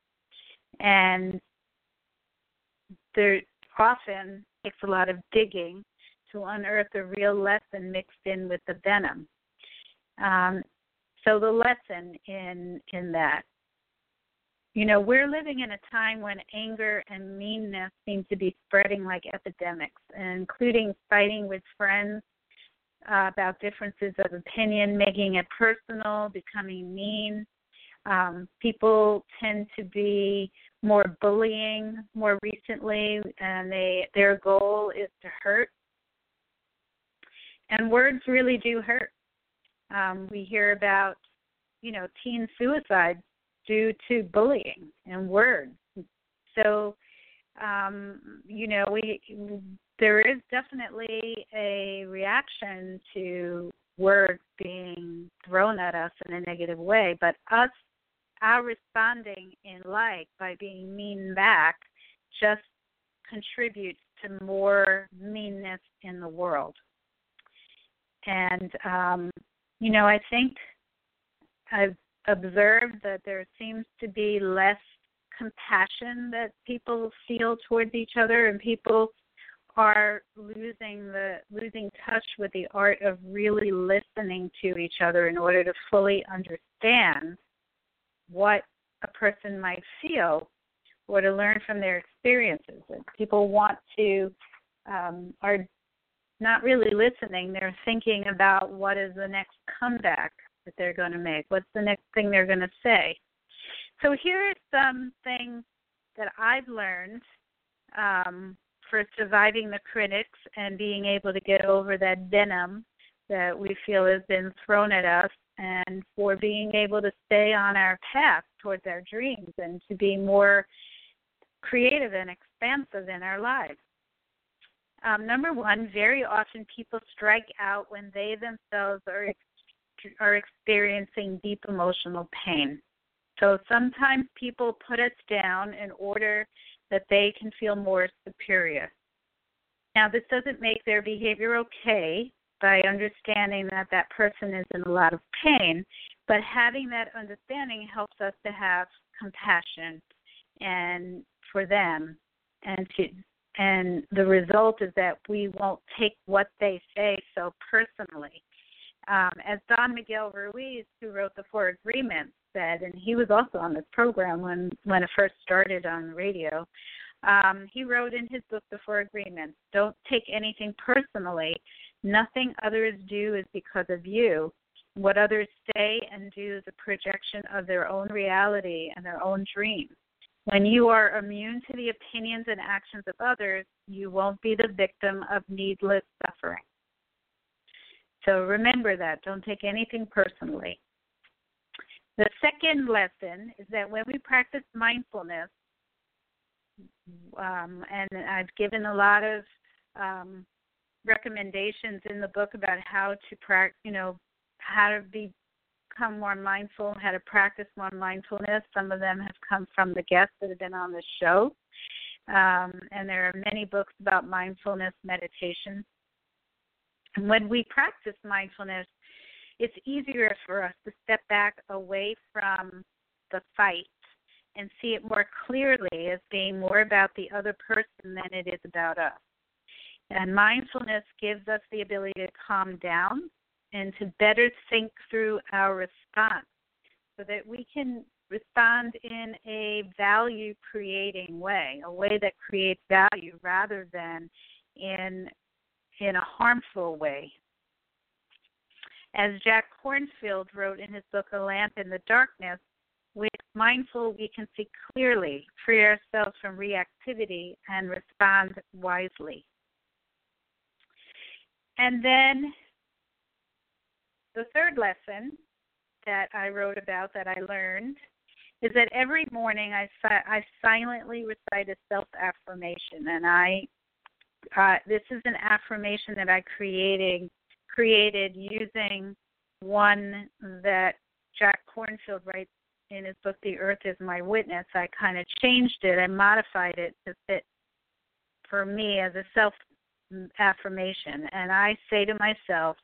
And there often takes a lot of digging to unearth a real lesson mixed in with the venom. Um, so the lesson in in that, you know, we're living in a time when anger and meanness seem to be spreading like epidemics, including fighting with friends uh, about differences of opinion, making it personal, becoming mean. Um, people tend to be more bullying more recently, and they their goal is to hurt. And words really do hurt. Um, we hear about, you know, teen suicide due to bullying and words. So, um, you know, we there is definitely a reaction to words being thrown at us in a negative way, but us our responding in like by being mean back just contributes to more meanness in the world. And um, you know, I think I've observed that there seems to be less compassion that people feel towards each other and people are losing the losing touch with the art of really listening to each other in order to fully understand what a person might feel or to learn from their experiences. And people want to um, are not really listening. They're thinking about what is the next comeback that they're going to make. What's the next thing they're going to say? So here are some things that I've learned um, for surviving the critics and being able to get over that venom that we feel has been thrown at us and for being able to stay on our path towards our dreams and to be more creative and expansive in our lives. Um, number one, very often people strike out when they themselves are are experiencing deep emotional pain. So sometimes people put us down in order that they can feel more superior. Now, this doesn't make their behavior okay by understanding that that person is in a lot of pain, but having that understanding helps us to have compassion and for them and to and the result is that we won't take what they say so personally. Um, as Don Miguel Ruiz, who wrote the Four Agreements, said, and he was also on this program when when it first started on radio. Um, he wrote in his book, The Four Agreements, don't take anything personally. Nothing others do is because of you. What others say and do is a projection of their own reality and their own dreams. When you are immune to the opinions and actions of others, you won't be the victim of needless suffering. So remember that. Don't take anything personally. The second lesson is that when we practice mindfulness, um, and I've given a lot of um, recommendations in the book about how to practice, you know, how to be become more mindful, how to practice more mindfulness. Some of them have come from the guests that have been on the show. Um, and there are many books about mindfulness meditation. And when we practice mindfulness, it's easier for us to step back away from the fight and see it more clearly as being more about the other person than it is about us. And mindfulness gives us the ability to calm down and to better think through our response so that we can respond in a value creating way, a way that creates value rather than in in a harmful way. As Jack Kornfield wrote in his book A Lamp in the Darkness, with mindful we can see clearly, free ourselves from reactivity and respond wisely. And then the third lesson that I wrote about that I learned is that every morning I, I silently recite a self affirmation and I uh, this is an affirmation that I created created using one that Jack Kornfield writes in his book The Earth is My Witness. I kind of changed it, I modified it to fit for me as a self affirmation. And I say to myself,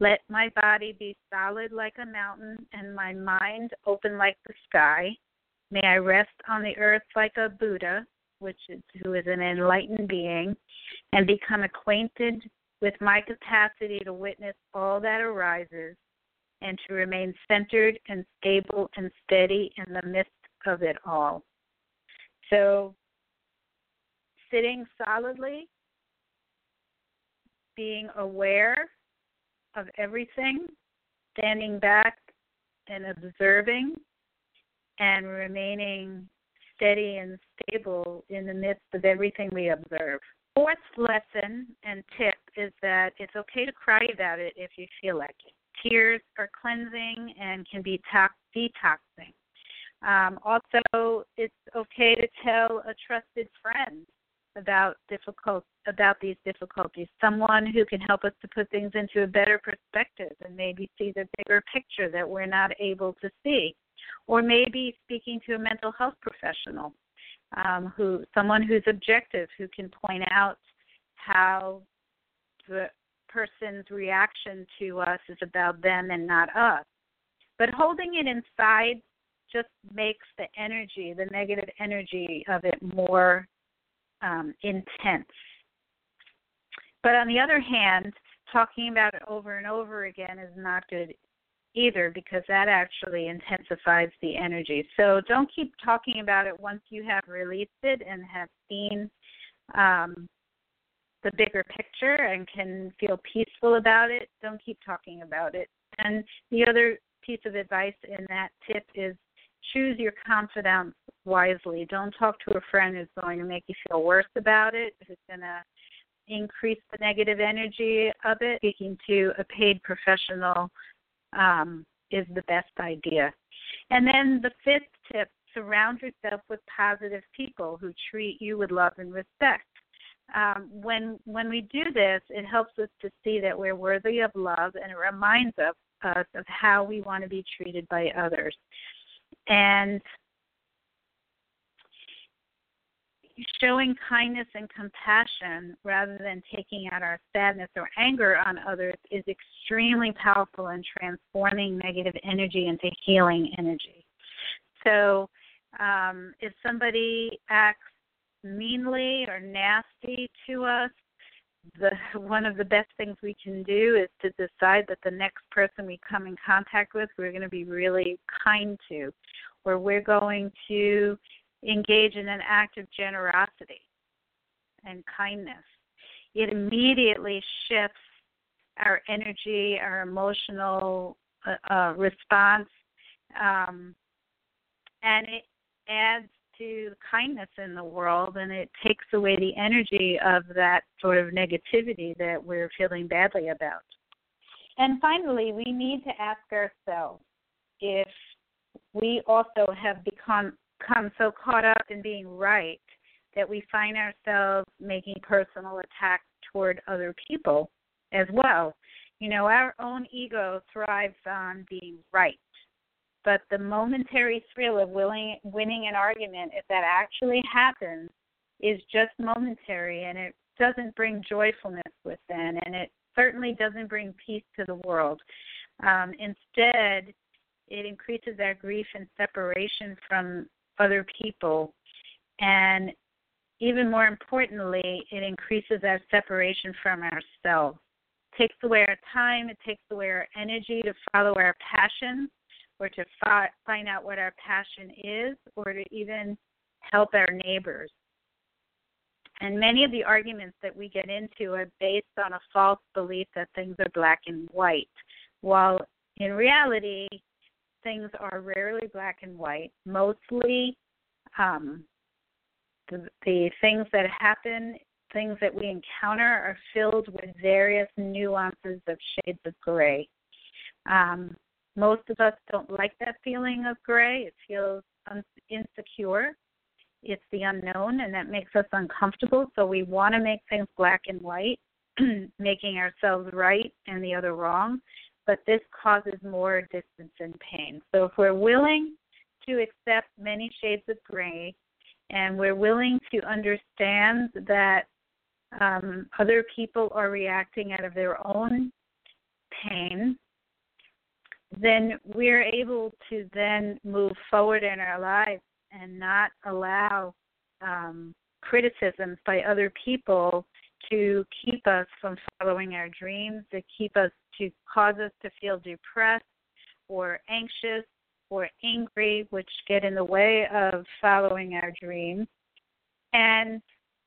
let my body be solid like a mountain and my mind open like the sky. May I rest on the earth like a Buddha, which is who is an enlightened being, and become acquainted with my capacity to witness all that arises and to remain centered and stable and steady in the midst of it all. So, sitting solidly, being aware of everything, standing back and observing, and remaining steady and stable in the midst of everything we observe. Fourth lesson and tip is that it's okay to cry about it if you feel like it. Tears are cleansing and can be to- detoxing. Um, also, it's okay to tell a trusted friend about difficult about these difficulties. Someone who can help us to put things into a better perspective and maybe see the bigger picture that we're not able to see, or maybe speaking to a mental health professional, um, who someone who's objective who can point out how the person's reaction to us is about them and not us. But holding it inside just makes the energy, the negative energy of it more um, intense. But on the other hand, talking about it over and over again is not good either because that actually intensifies the energy. So don't keep talking about it once you have released it and have seen um, the bigger picture and can feel peaceful about it. Don't keep talking about it. And the other piece of advice in that tip is choose your confidants wisely. Don't talk to a friend who's going to make you feel worse about it, who's going to increase the negative energy of it. Speaking to a paid professional um, is the best idea. And then the fifth tip surround yourself with positive people who treat you with love and respect. Um, when when we do this, it helps us to see that we're worthy of love, and it reminds us, us of how we want to be treated by others. And showing kindness and compassion rather than taking out our sadness or anger on others is extremely powerful in transforming negative energy into healing energy. So, um, if somebody acts meanly or nasty to us, the one of the best things we can do is to decide that the next person we come in contact with we're going to be really kind to or we're going to engage in an act of generosity and kindness it immediately shifts our energy our emotional uh, uh, response um, and it adds to kindness in the world and it takes away the energy of that sort of negativity that we're feeling badly about. And finally, we need to ask ourselves if we also have become, become so caught up in being right that we find ourselves making personal attacks toward other people as well. You know, our own ego thrives on being right but the momentary thrill of willing, winning an argument, if that actually happens, is just momentary and it doesn't bring joyfulness within and it certainly doesn't bring peace to the world. Um, instead, it increases our grief and separation from other people. And even more importantly, it increases our separation from ourselves. It takes away our time, it takes away our energy to follow our passions or to fi- find out what our passion is or to even help our neighbors. And many of the arguments that we get into are based on a false belief that things are black and white, while in reality, things are rarely black and white. Mostly, um, the, the things that happen, things that we encounter, are filled with various nuances of shades of gray. Um, most of us don't like that feeling of gray. It feels un- insecure. it's the unknown and that makes us uncomfortable. So we want to make things black and white, making ourselves right and the other wrong. But this causes more distance and pain. So if we're willing to accept many shades of gray and we're willing to understand that um, other people are reacting out of their own pain, then we're able to then move forward in our lives and not allow um, criticisms by other people to keep us from following our dreams, to keep us to cause us to feel depressed or anxious or angry, which get in the way of following our dreams. And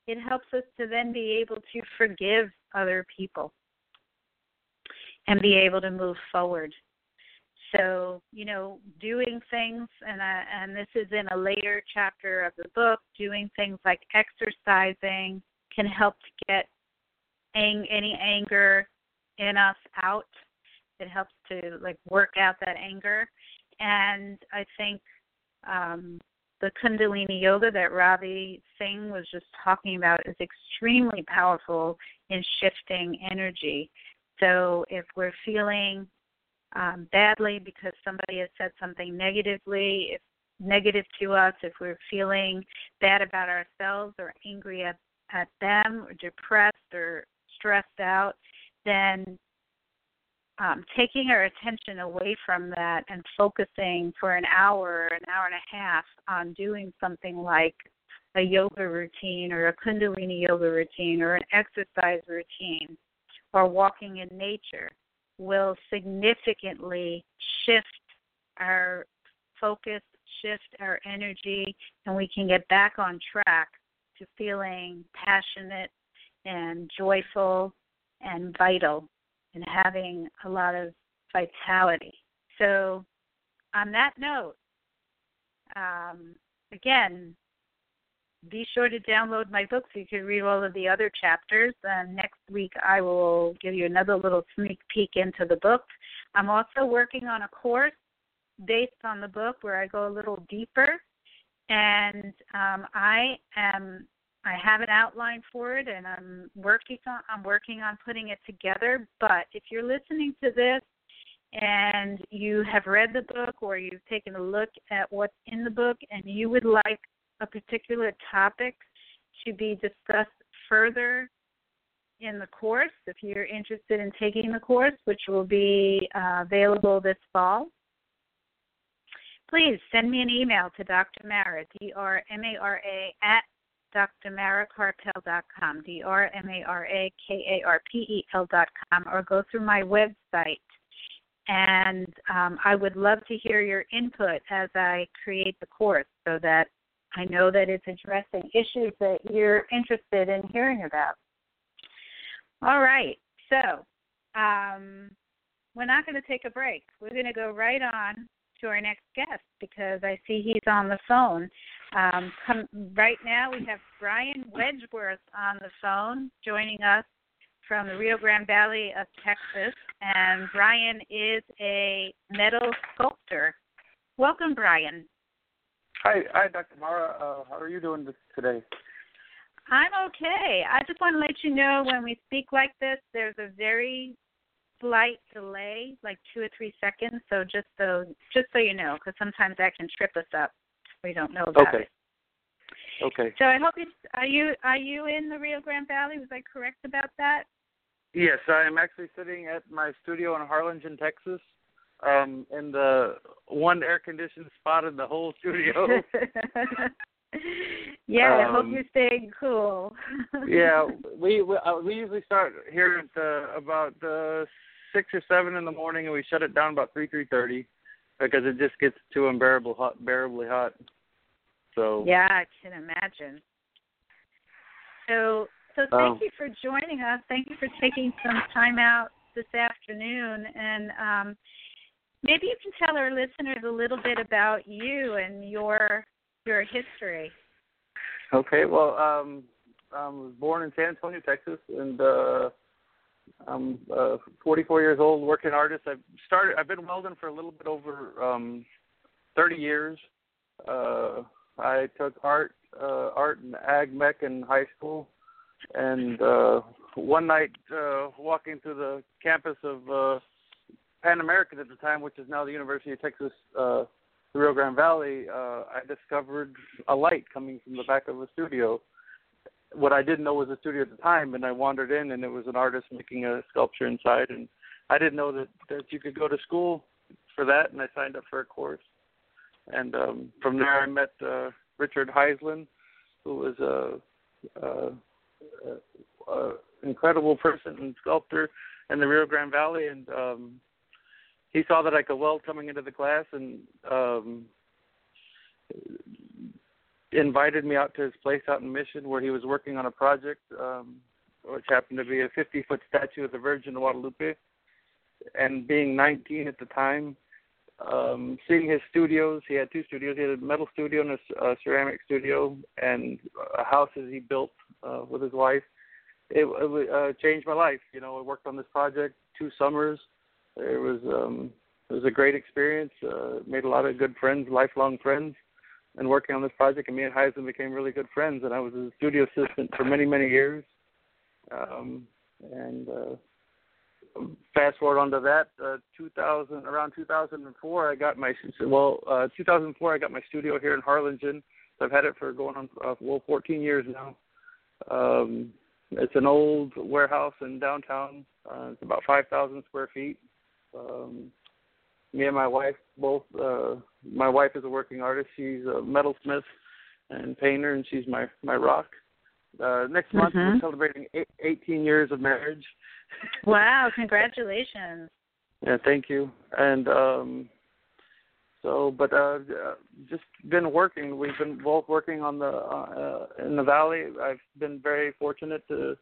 it helps us to then be able to forgive other people and be able to move forward. So, you know, doing things, and I, and this is in a later chapter of the book. Doing things like exercising can help to get ang- any anger in us out. It helps to like work out that anger, and I think um, the Kundalini yoga that Ravi Singh was just talking about is extremely powerful in shifting energy. So if we're feeling um, badly because somebody has said something negatively, if negative to us, if we're feeling bad about ourselves or angry at, at them or depressed or stressed out, then um, taking our attention away from that and focusing for an hour, an hour and a half on doing something like a yoga routine or a Kundalini yoga routine or an exercise routine or walking in nature will significantly shift our focus, shift our energy, and we can get back on track to feeling passionate and joyful and vital and having a lot of vitality. So, on that note, um, again, be sure to download my book so you can read all of the other chapters. And next week, I will give you another little sneak peek into the book. I'm also working on a course based on the book where I go a little deeper. And um, I am I have an outline for it, and I'm working on I'm working on putting it together. But if you're listening to this and you have read the book or you've taken a look at what's in the book and you would like a particular topic to be discussed further in the course, if you're interested in taking the course, which will be uh, available this fall, please send me an email to Dr. Mara, D R M A R A, at drmarakarpel.com, D R M A R A K A R P E L.com, or go through my website. And um, I would love to hear your input as I create the course so that I know that it's addressing issues that you're interested in hearing about. All right, so um, we're not going to take a break. We're going to go right on to our next guest because I see he's on the phone. Um, come, right now, we have Brian Wedgworth on the phone joining us from the Rio Grande Valley of Texas. And Brian is a metal sculptor. Welcome, Brian. Hi, hi, Dr. Mara. Uh, how are you doing this, today? I'm okay. I just want to let you know when we speak like this, there's a very slight delay, like two or three seconds. So just so just so you know, because sometimes that can trip us up. We don't know about okay. it. Okay. So I hope you are you are you in the Rio Grande Valley? Was I correct about that? Yes, I am actually sitting at my studio in Harlingen, Texas um, in the one air conditioned spot in the whole studio. yeah, um, I hope you're staying cool. yeah, we we, uh, we usually start here at the, about the six or seven in the morning, and we shut it down about three three thirty because it just gets too unbearable hot, bearably hot. So yeah, I can imagine. So so thank um, you for joining us. Thank you for taking some time out this afternoon and um maybe you can tell our listeners a little bit about you and your your history. Okay, well, um, I was born in San Antonio, Texas, and uh, I'm uh, 44 years old, working artist. I've started. I've been welding for a little bit over um, 30 years. Uh, I took art uh, art and ag mech in high school, and uh, one night uh, walking through the campus of uh, Pan American at the time, which is now the University of Texas, uh, the Rio Grande Valley, uh, I discovered a light coming from the back of a studio. What I didn't know was a studio at the time, and I wandered in, and it was an artist making a sculpture inside, and I didn't know that that you could go to school for that, and I signed up for a course. And um, from there, I met uh, Richard Heisland, who was a, a, a, a incredible person and sculptor in the Rio Grande Valley, and um, he saw that I could weld coming into the class, and um, invited me out to his place out in Mission, where he was working on a project, um, which happened to be a 50 foot statue of the Virgin of Guadalupe. And being 19 at the time, um, seeing his studios, he had two studios. He had a metal studio and a, a ceramic studio, and a house that he built uh, with his wife. It, it uh, changed my life. You know, I worked on this project two summers. It was um, it was a great experience. Uh, made a lot of good friends, lifelong friends, and working on this project. And me and Heisman became really good friends. And I was a studio assistant for many many years. Um, and uh, fast forward onto that, uh, 2000 around 2004, I got my well, uh, 2004 I got my studio here in Harlingen. So I've had it for going on uh, well 14 years now. Um, it's an old warehouse in downtown. Uh, it's about 5,000 square feet. Um, me and my wife both. Uh, my wife is a working artist. She's a metalsmith and painter, and she's my my rock. Uh, next month Mhm. we're celebrating eight, 18 years of marriage. Wow, congratulations. Yeah, thank you. And um so but uh uh, just been working. We've been both working on the uh, uh in the valley. I've been very fortunate to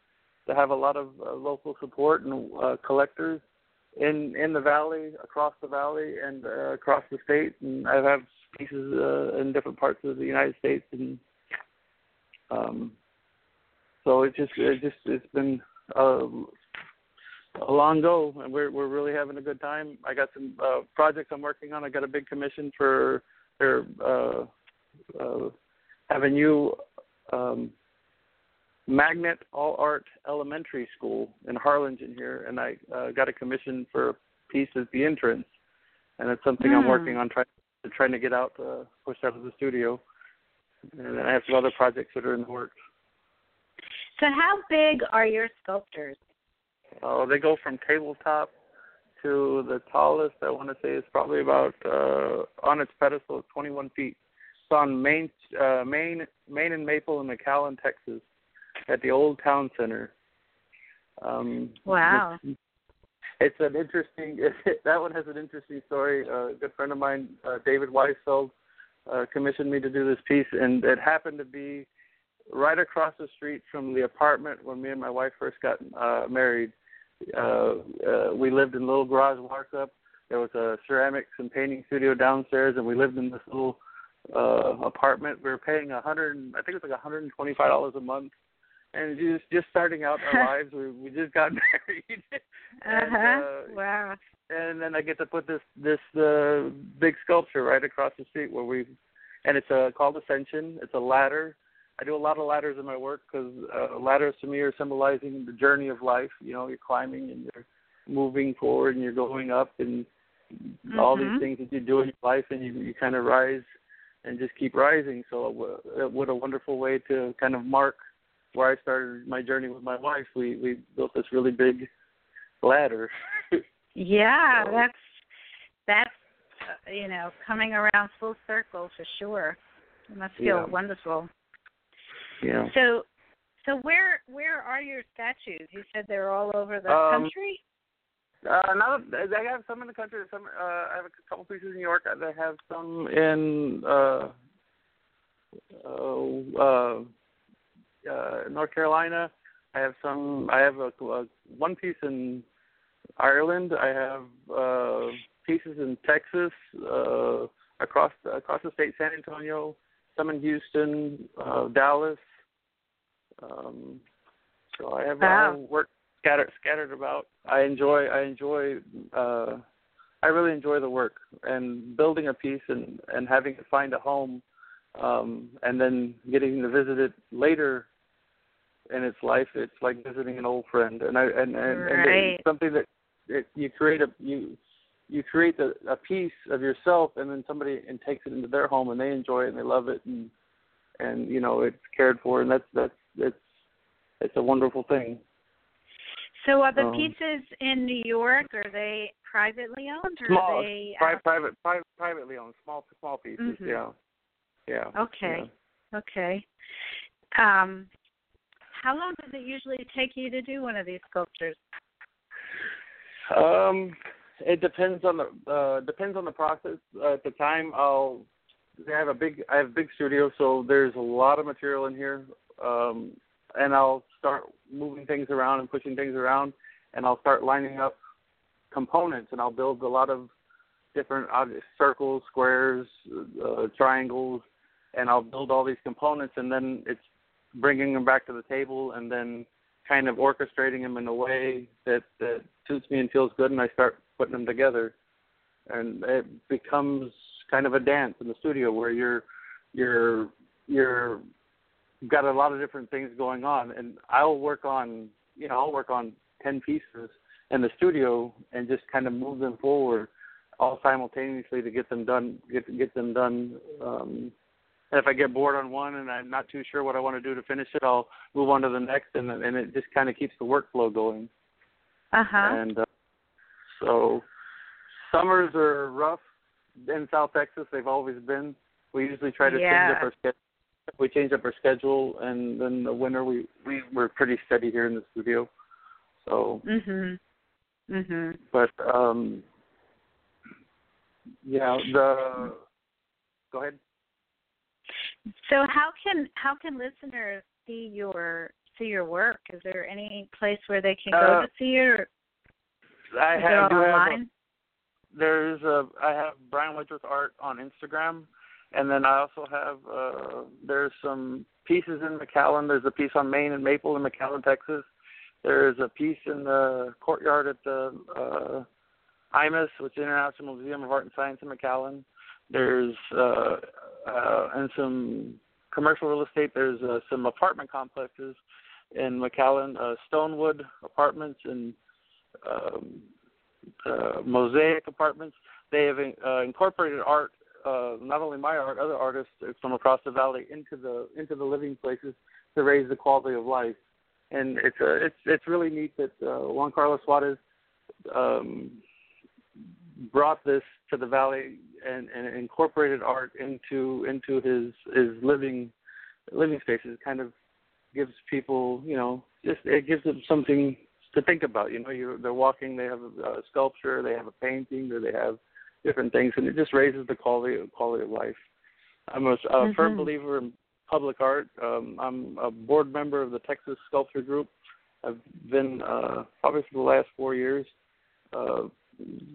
to have a lot of uh, local support and uh collectors in in the valley, across the valley and uh, across the state and I have pieces uh, in different parts of the United States and um so it just it just it's been uh a long go, and we're we're really having a good time. I got some uh, projects I'm working on. I got a big commission for their uh, uh, a new um, magnet all art elementary school in Harlingen here, and I uh, got a commission for a piece at the entrance, and it's something I'm Hmm. working on trying trying to get out uh, pushed out of the studio, and then I have some other projects that are in the works. So, how big are your sculptures? Uh, they go from tabletop to the tallest. I want to say is probably about uh, on its pedestal, is 21 feet. It's on Main, uh, Main, Main and Maple in McAllen, Texas, at the Old Town Center. Um, Wow. It's, it's an interesting. that one has an interesting story. Uh, a good friend of mine, uh, David Weisfeld, uh, commissioned me to do this piece, and it happened to be right across the street from the apartment when me and my wife first got uh, married. Uh, uh, we lived in a little garage markup. There was a ceramics and painting studio downstairs, and we lived in this little uh, apartment. We were paying a hundred, I think it was like a hundred and twenty-five dollars a month, and just just starting out our lives. We we just got married, and, Uh-huh. uh, wow. and then I get to put this this uh, big sculpture right across the street where we, and it's uh, called Ascension. It's a ladder. I do a lot of ladders in my work because uh, ladders to me are symbolizing the journey of life. You know, you're climbing and you're moving forward and you're going up and all Mhm. these things that you do in your life and you you kind of rise and just keep rising. So uh, what a wonderful way to kind of mark where I started my journey with my wife. We we built this really big ladder. Yeah, So- that's that's uh, you know coming around full circle for sure. It must feel Yeah. wonderful. yeah. So, so where where are your statues? You said they're all over the Um, country. Uh, now I have some in the country. Some uh, I have a couple pieces in New York. I have some in uh, uh, uh, uh, North Carolina. I have some. I have a, a one piece in Ireland. I have uh, pieces in Texas, uh, across across the state, San Antonio. Some in Houston, uh, Dallas. Um, so I have Wow. uh, work scattered scattered about. I enjoy I enjoy uh I really enjoy the work and building a piece and and having it find a home um, and then getting to visit it later in its life, it's like visiting an old friend. And I and and, right. and it's something that it, you create a you you create a, a piece of yourself, and then somebody and takes it into their home, and they enjoy it and they love it, and and you know it's cared for, and that's that's it's it's a wonderful thing. So are the Um, pieces in New York are they privately owned or Small, are they pri- uh, private, private, privately owned, small, small pieces. Mhm. Yeah, yeah. Okay. Okay. Um how long does it usually take you to do one of these sculptures? Um, it depends on the uh depends on the process. Uh, at the time, I'll I have a big I have a big studio, so there's a lot of material in here. Um, and I'll start moving things around and pushing things around, and I'll start lining up components, and I'll build a lot of different uh, circles, squares, uh, triangles, and I'll build all these components, and then it's bringing them back to the table, and then kind of orchestrating them in a way that that suits me and feels good, and I start putting them together, and it becomes kind of a dance in the studio where you're you're you're you've got a lot of different things going on, and I'll work on you know I'll work on ten pieces in the studio and just kind of move them forward all simultaneously to get them done get get them done um and if I get bored on one and I'm not too sure what I want to do to finish it, I'll move on to the next, and and it just kind of keeps the workflow going. Uh-huh. And uh, so summers are rough in South Texas. They've always been. We usually try to Yeah. change up our schedule. We change up our schedule, and then the winter we we we're pretty steady here in the studio. So, Mhm. Mhm. but um, yeah, the go ahead. So how can how can listeners see your see your work? Is there any place where they can go Uh, to see it or I have, it do have a- online? there's a I have Brian Wedgworth art on Instagram, and then I also have uh there's some pieces in McAllen. There's a piece on Main and Maple in McAllen, Texas. There's a piece in the courtyard at the uh IMAS, which is International Museum of Art and Science in McAllen. There's uh, uh and some commercial real estate. There's uh, some apartment complexes in McAllen, uh, Stonewood Apartments and um, uh, Mosaic Apartments. They have uh, incorporated art, uh, not only my art, other artists from across the valley into the into the living places to raise the quality of life. And it's uh, it's it's really neat that uh, Juan Carlos Suarez um, brought this to the valley and, and incorporated art into into his his living living spaces. It kind of gives people, you know, just it gives them something to think about. You know, you they're walking, they have a, a sculpture, they have a painting, or they have different things, and it just raises the quality quality of life. I'm a, a Mhm. firm believer in public art. Um, I'm a board member of the Texas Sculpture Group. I've been uh, probably for the last four years. Uh,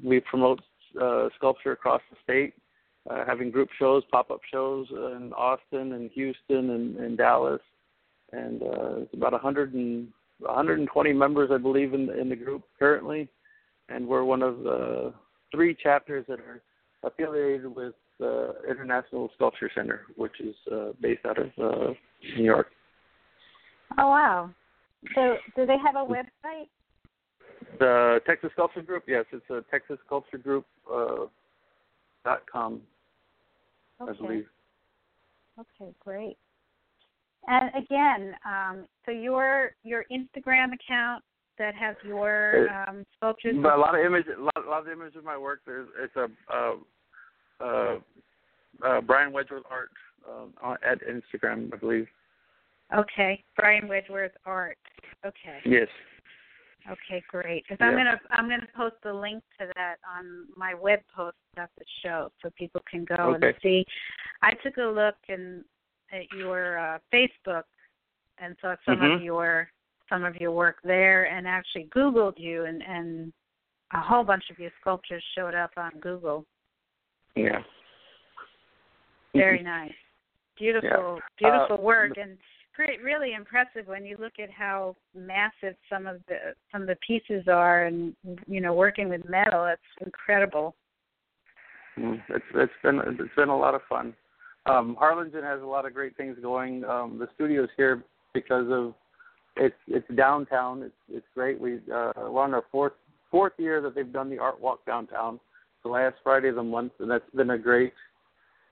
we promote uh, sculpture across the state, uh, having group shows, pop-up shows in Austin and Houston and, and Dallas, and uh, it's about 100 and 120 members, I believe, in the, in the group currently, and we're one of the three chapters that are affiliated with the International Sculpture Center, which is uh, based out of uh, New York. Oh wow. So do they have a website? The Texas Sculpture Group, yes, it's a Texas Sculpture Group uh, dot com, I believe. Okay, great. And again, um, so your your Instagram account that has your um, sculptures. But a lot of images, a lot, a lot of images of my work. There's it's a uh, uh, uh, Brian Wedgworth art um, at Instagram, I believe. Okay, Brian Wedgworth Art. Okay. Yes. Okay, great. Because I'm gonna I'm gonna post the link to that on my web post at the show, so people can go and see. I took a look and at your uh, Facebook and saw some of Mhm. your some of your work there, and actually Googled you, and and a whole bunch of your sculptures showed up on Google. Yeah. Very nice, beautiful, Yeah. beautiful Uh, work, and pretty really impressive when you look at how massive some of the some of the pieces are, and you know, working with metal, it's incredible. Mm, It's it's been it's been a lot of fun. um, Harlingen has a lot of great things going. Um, the studio's here because of it's it's downtown. It's it's great. We uh, we're on our fourth fourth year that they've done the art walk downtown. The last Friday of the month, and that's been a great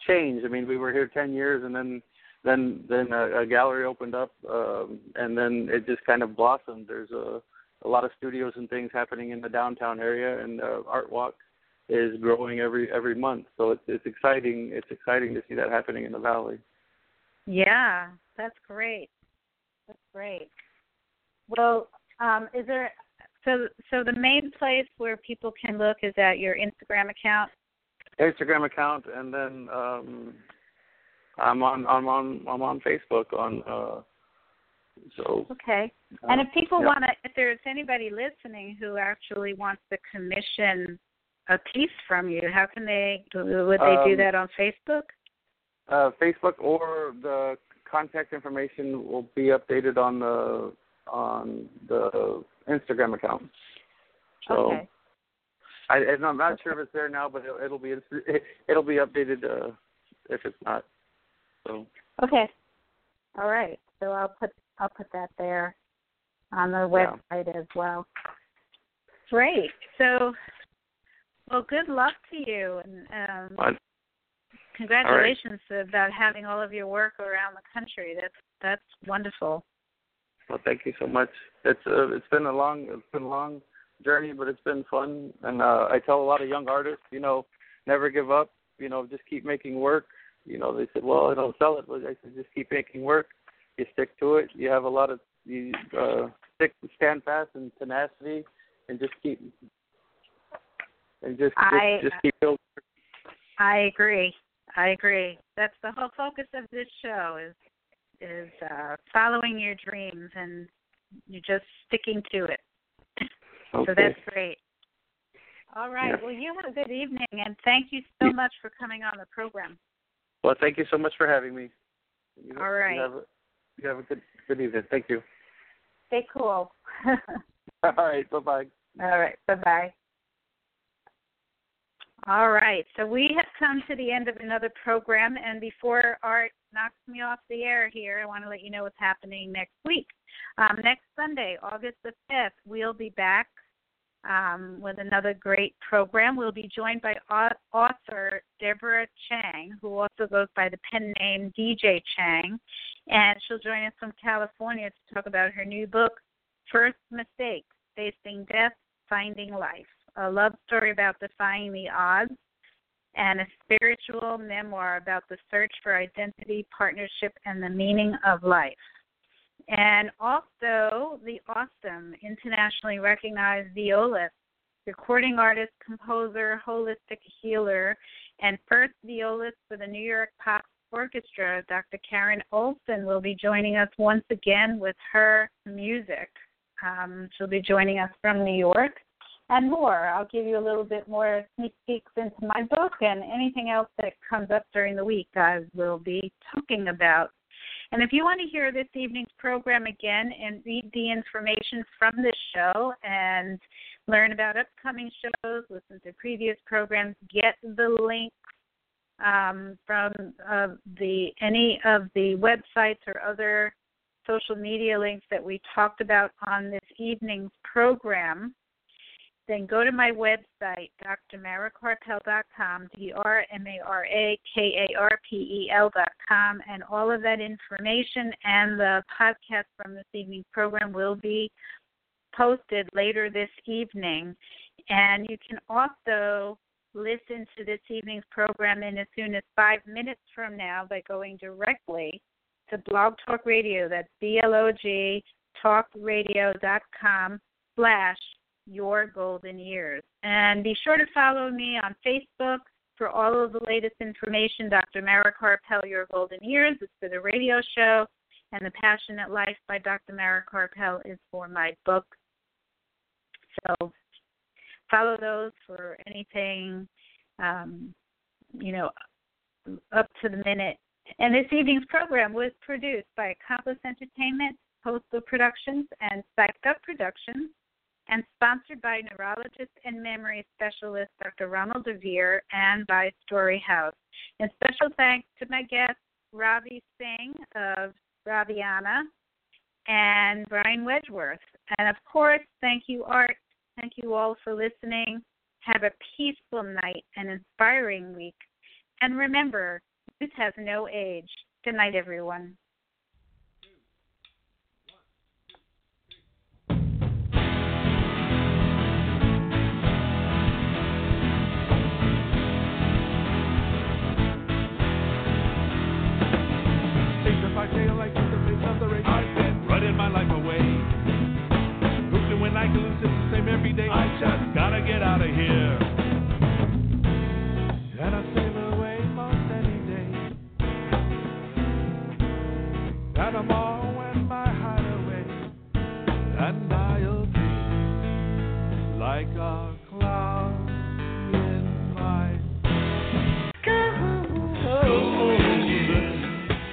change. I mean, we were here ten years, and then then then a, a gallery opened up, um, and then it just kind of blossomed. There's a a lot of studios and things happening in the downtown area, and uh, Art Walk is growing every every month. So it's it's exciting. It's exciting to see that happening in the valley. Yeah, that's great. That's great. Well, um, is there so so the main place where people can look is at your Instagram account? Instagram account, and then um, I'm on I'm on I'm on Facebook on. Uh, so okay, uh, and if people yeah. want to, if there's anybody listening who actually wants to commission a piece from you, how can they? Would they um, do that on Facebook? Uh, Facebook or the contact information will be updated on the on the Instagram account. So okay. I, I'm not sure if it's there now, but it'll, it'll be it'll be updated uh, if it's not. So okay, all right. So I'll put I'll put that there on the website yeah. as well. Great. So, well, good luck to you, and um, congratulations right. about having all of your work around the country. That's that's wonderful. Well, thank you so much. It's uh, it's been a long it's been a long journey, but it's been fun. And uh, I tell a lot of young artists, you know, never give up. You know, just keep making work. You know, they said, well, I don't sell it, but I said, just keep making work. You stick to it. You have a lot of you uh, stick, stand fast, and tenacity, and just keep and just I, just, just keep building. I agree. I agree. That's the whole focus of this show is is uh, following your dreams and you're just sticking to it. Okay. So that's great. All right. Yeah. Well, you have a good evening, and thank you so much for coming on the program. Well, thank you so much for having me. You, All right. You have, a, you have a good good evening. Thank you. Stay cool. All right. Bye bye. All right. Bye bye. All right. So we have come to the end of another program, and before Art knocks me off the air here, I want to let you know what's happening next week. Um, next Sunday, August the 5th, we'll be back um, with another great program. We'll be joined by author Deborah Chang, who also goes by the pen name DJ Chang, and she'll join us from California to talk about her new book, First Mistakes Facing Death, Finding Life, a love story about defying the odds and a spiritual memoir about the search for identity, partnership, and the meaning of life. And also the awesome, internationally recognized violist, recording artist, composer, holistic healer, and first violist for the New York Pop Orchestra, Dr. Karen Olson, will be joining us once again with her music. Um, she'll be joining us from New York and more. I'll give you a little bit more sneak peeks into my book and anything else that comes up during the week I will be talking about. And if you want to hear this evening's program again and read the information from this show and learn about upcoming shows, listen to previous programs, get the links um, from uh, the any of the websites or other social media links that we talked about on this evening's program then go to my website, drmarakarpel.com, D-R-M-A-R-A-K-A-R-P-E-L.com, and all of that information and the podcast from this evening's program will be posted later this evening. And you can also listen to this evening's program in as soon as five minutes from now by going directly to Blog Talk Radio. That's B-L-O-G talkradio.com slash your golden years. And be sure to follow me on Facebook for all of the latest information. Dr. Mara Karpel, Your Golden Years is for the radio show, and The Passionate Life by Dr. Mara Karpel is for my book. So follow those for anything, um, you know, up to the minute. And this evening's program was produced by Accomplice Entertainment, Postal Productions, and Psyched Up Productions and sponsored by neurologist and memory specialist Dr. Ronald DeVere and by Story House. And special thanks to my guests, Ravi Singh of RaviAna and Brian Wedgworth. And of course, thank you, Art. Thank you all for listening. Have a peaceful night and inspiring week. And remember, youth has no age. Good night, everyone. I've been running my life away. Brooklyn when I can lose it's the same every day. I just gotta get out of here. And I sail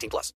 18 plus.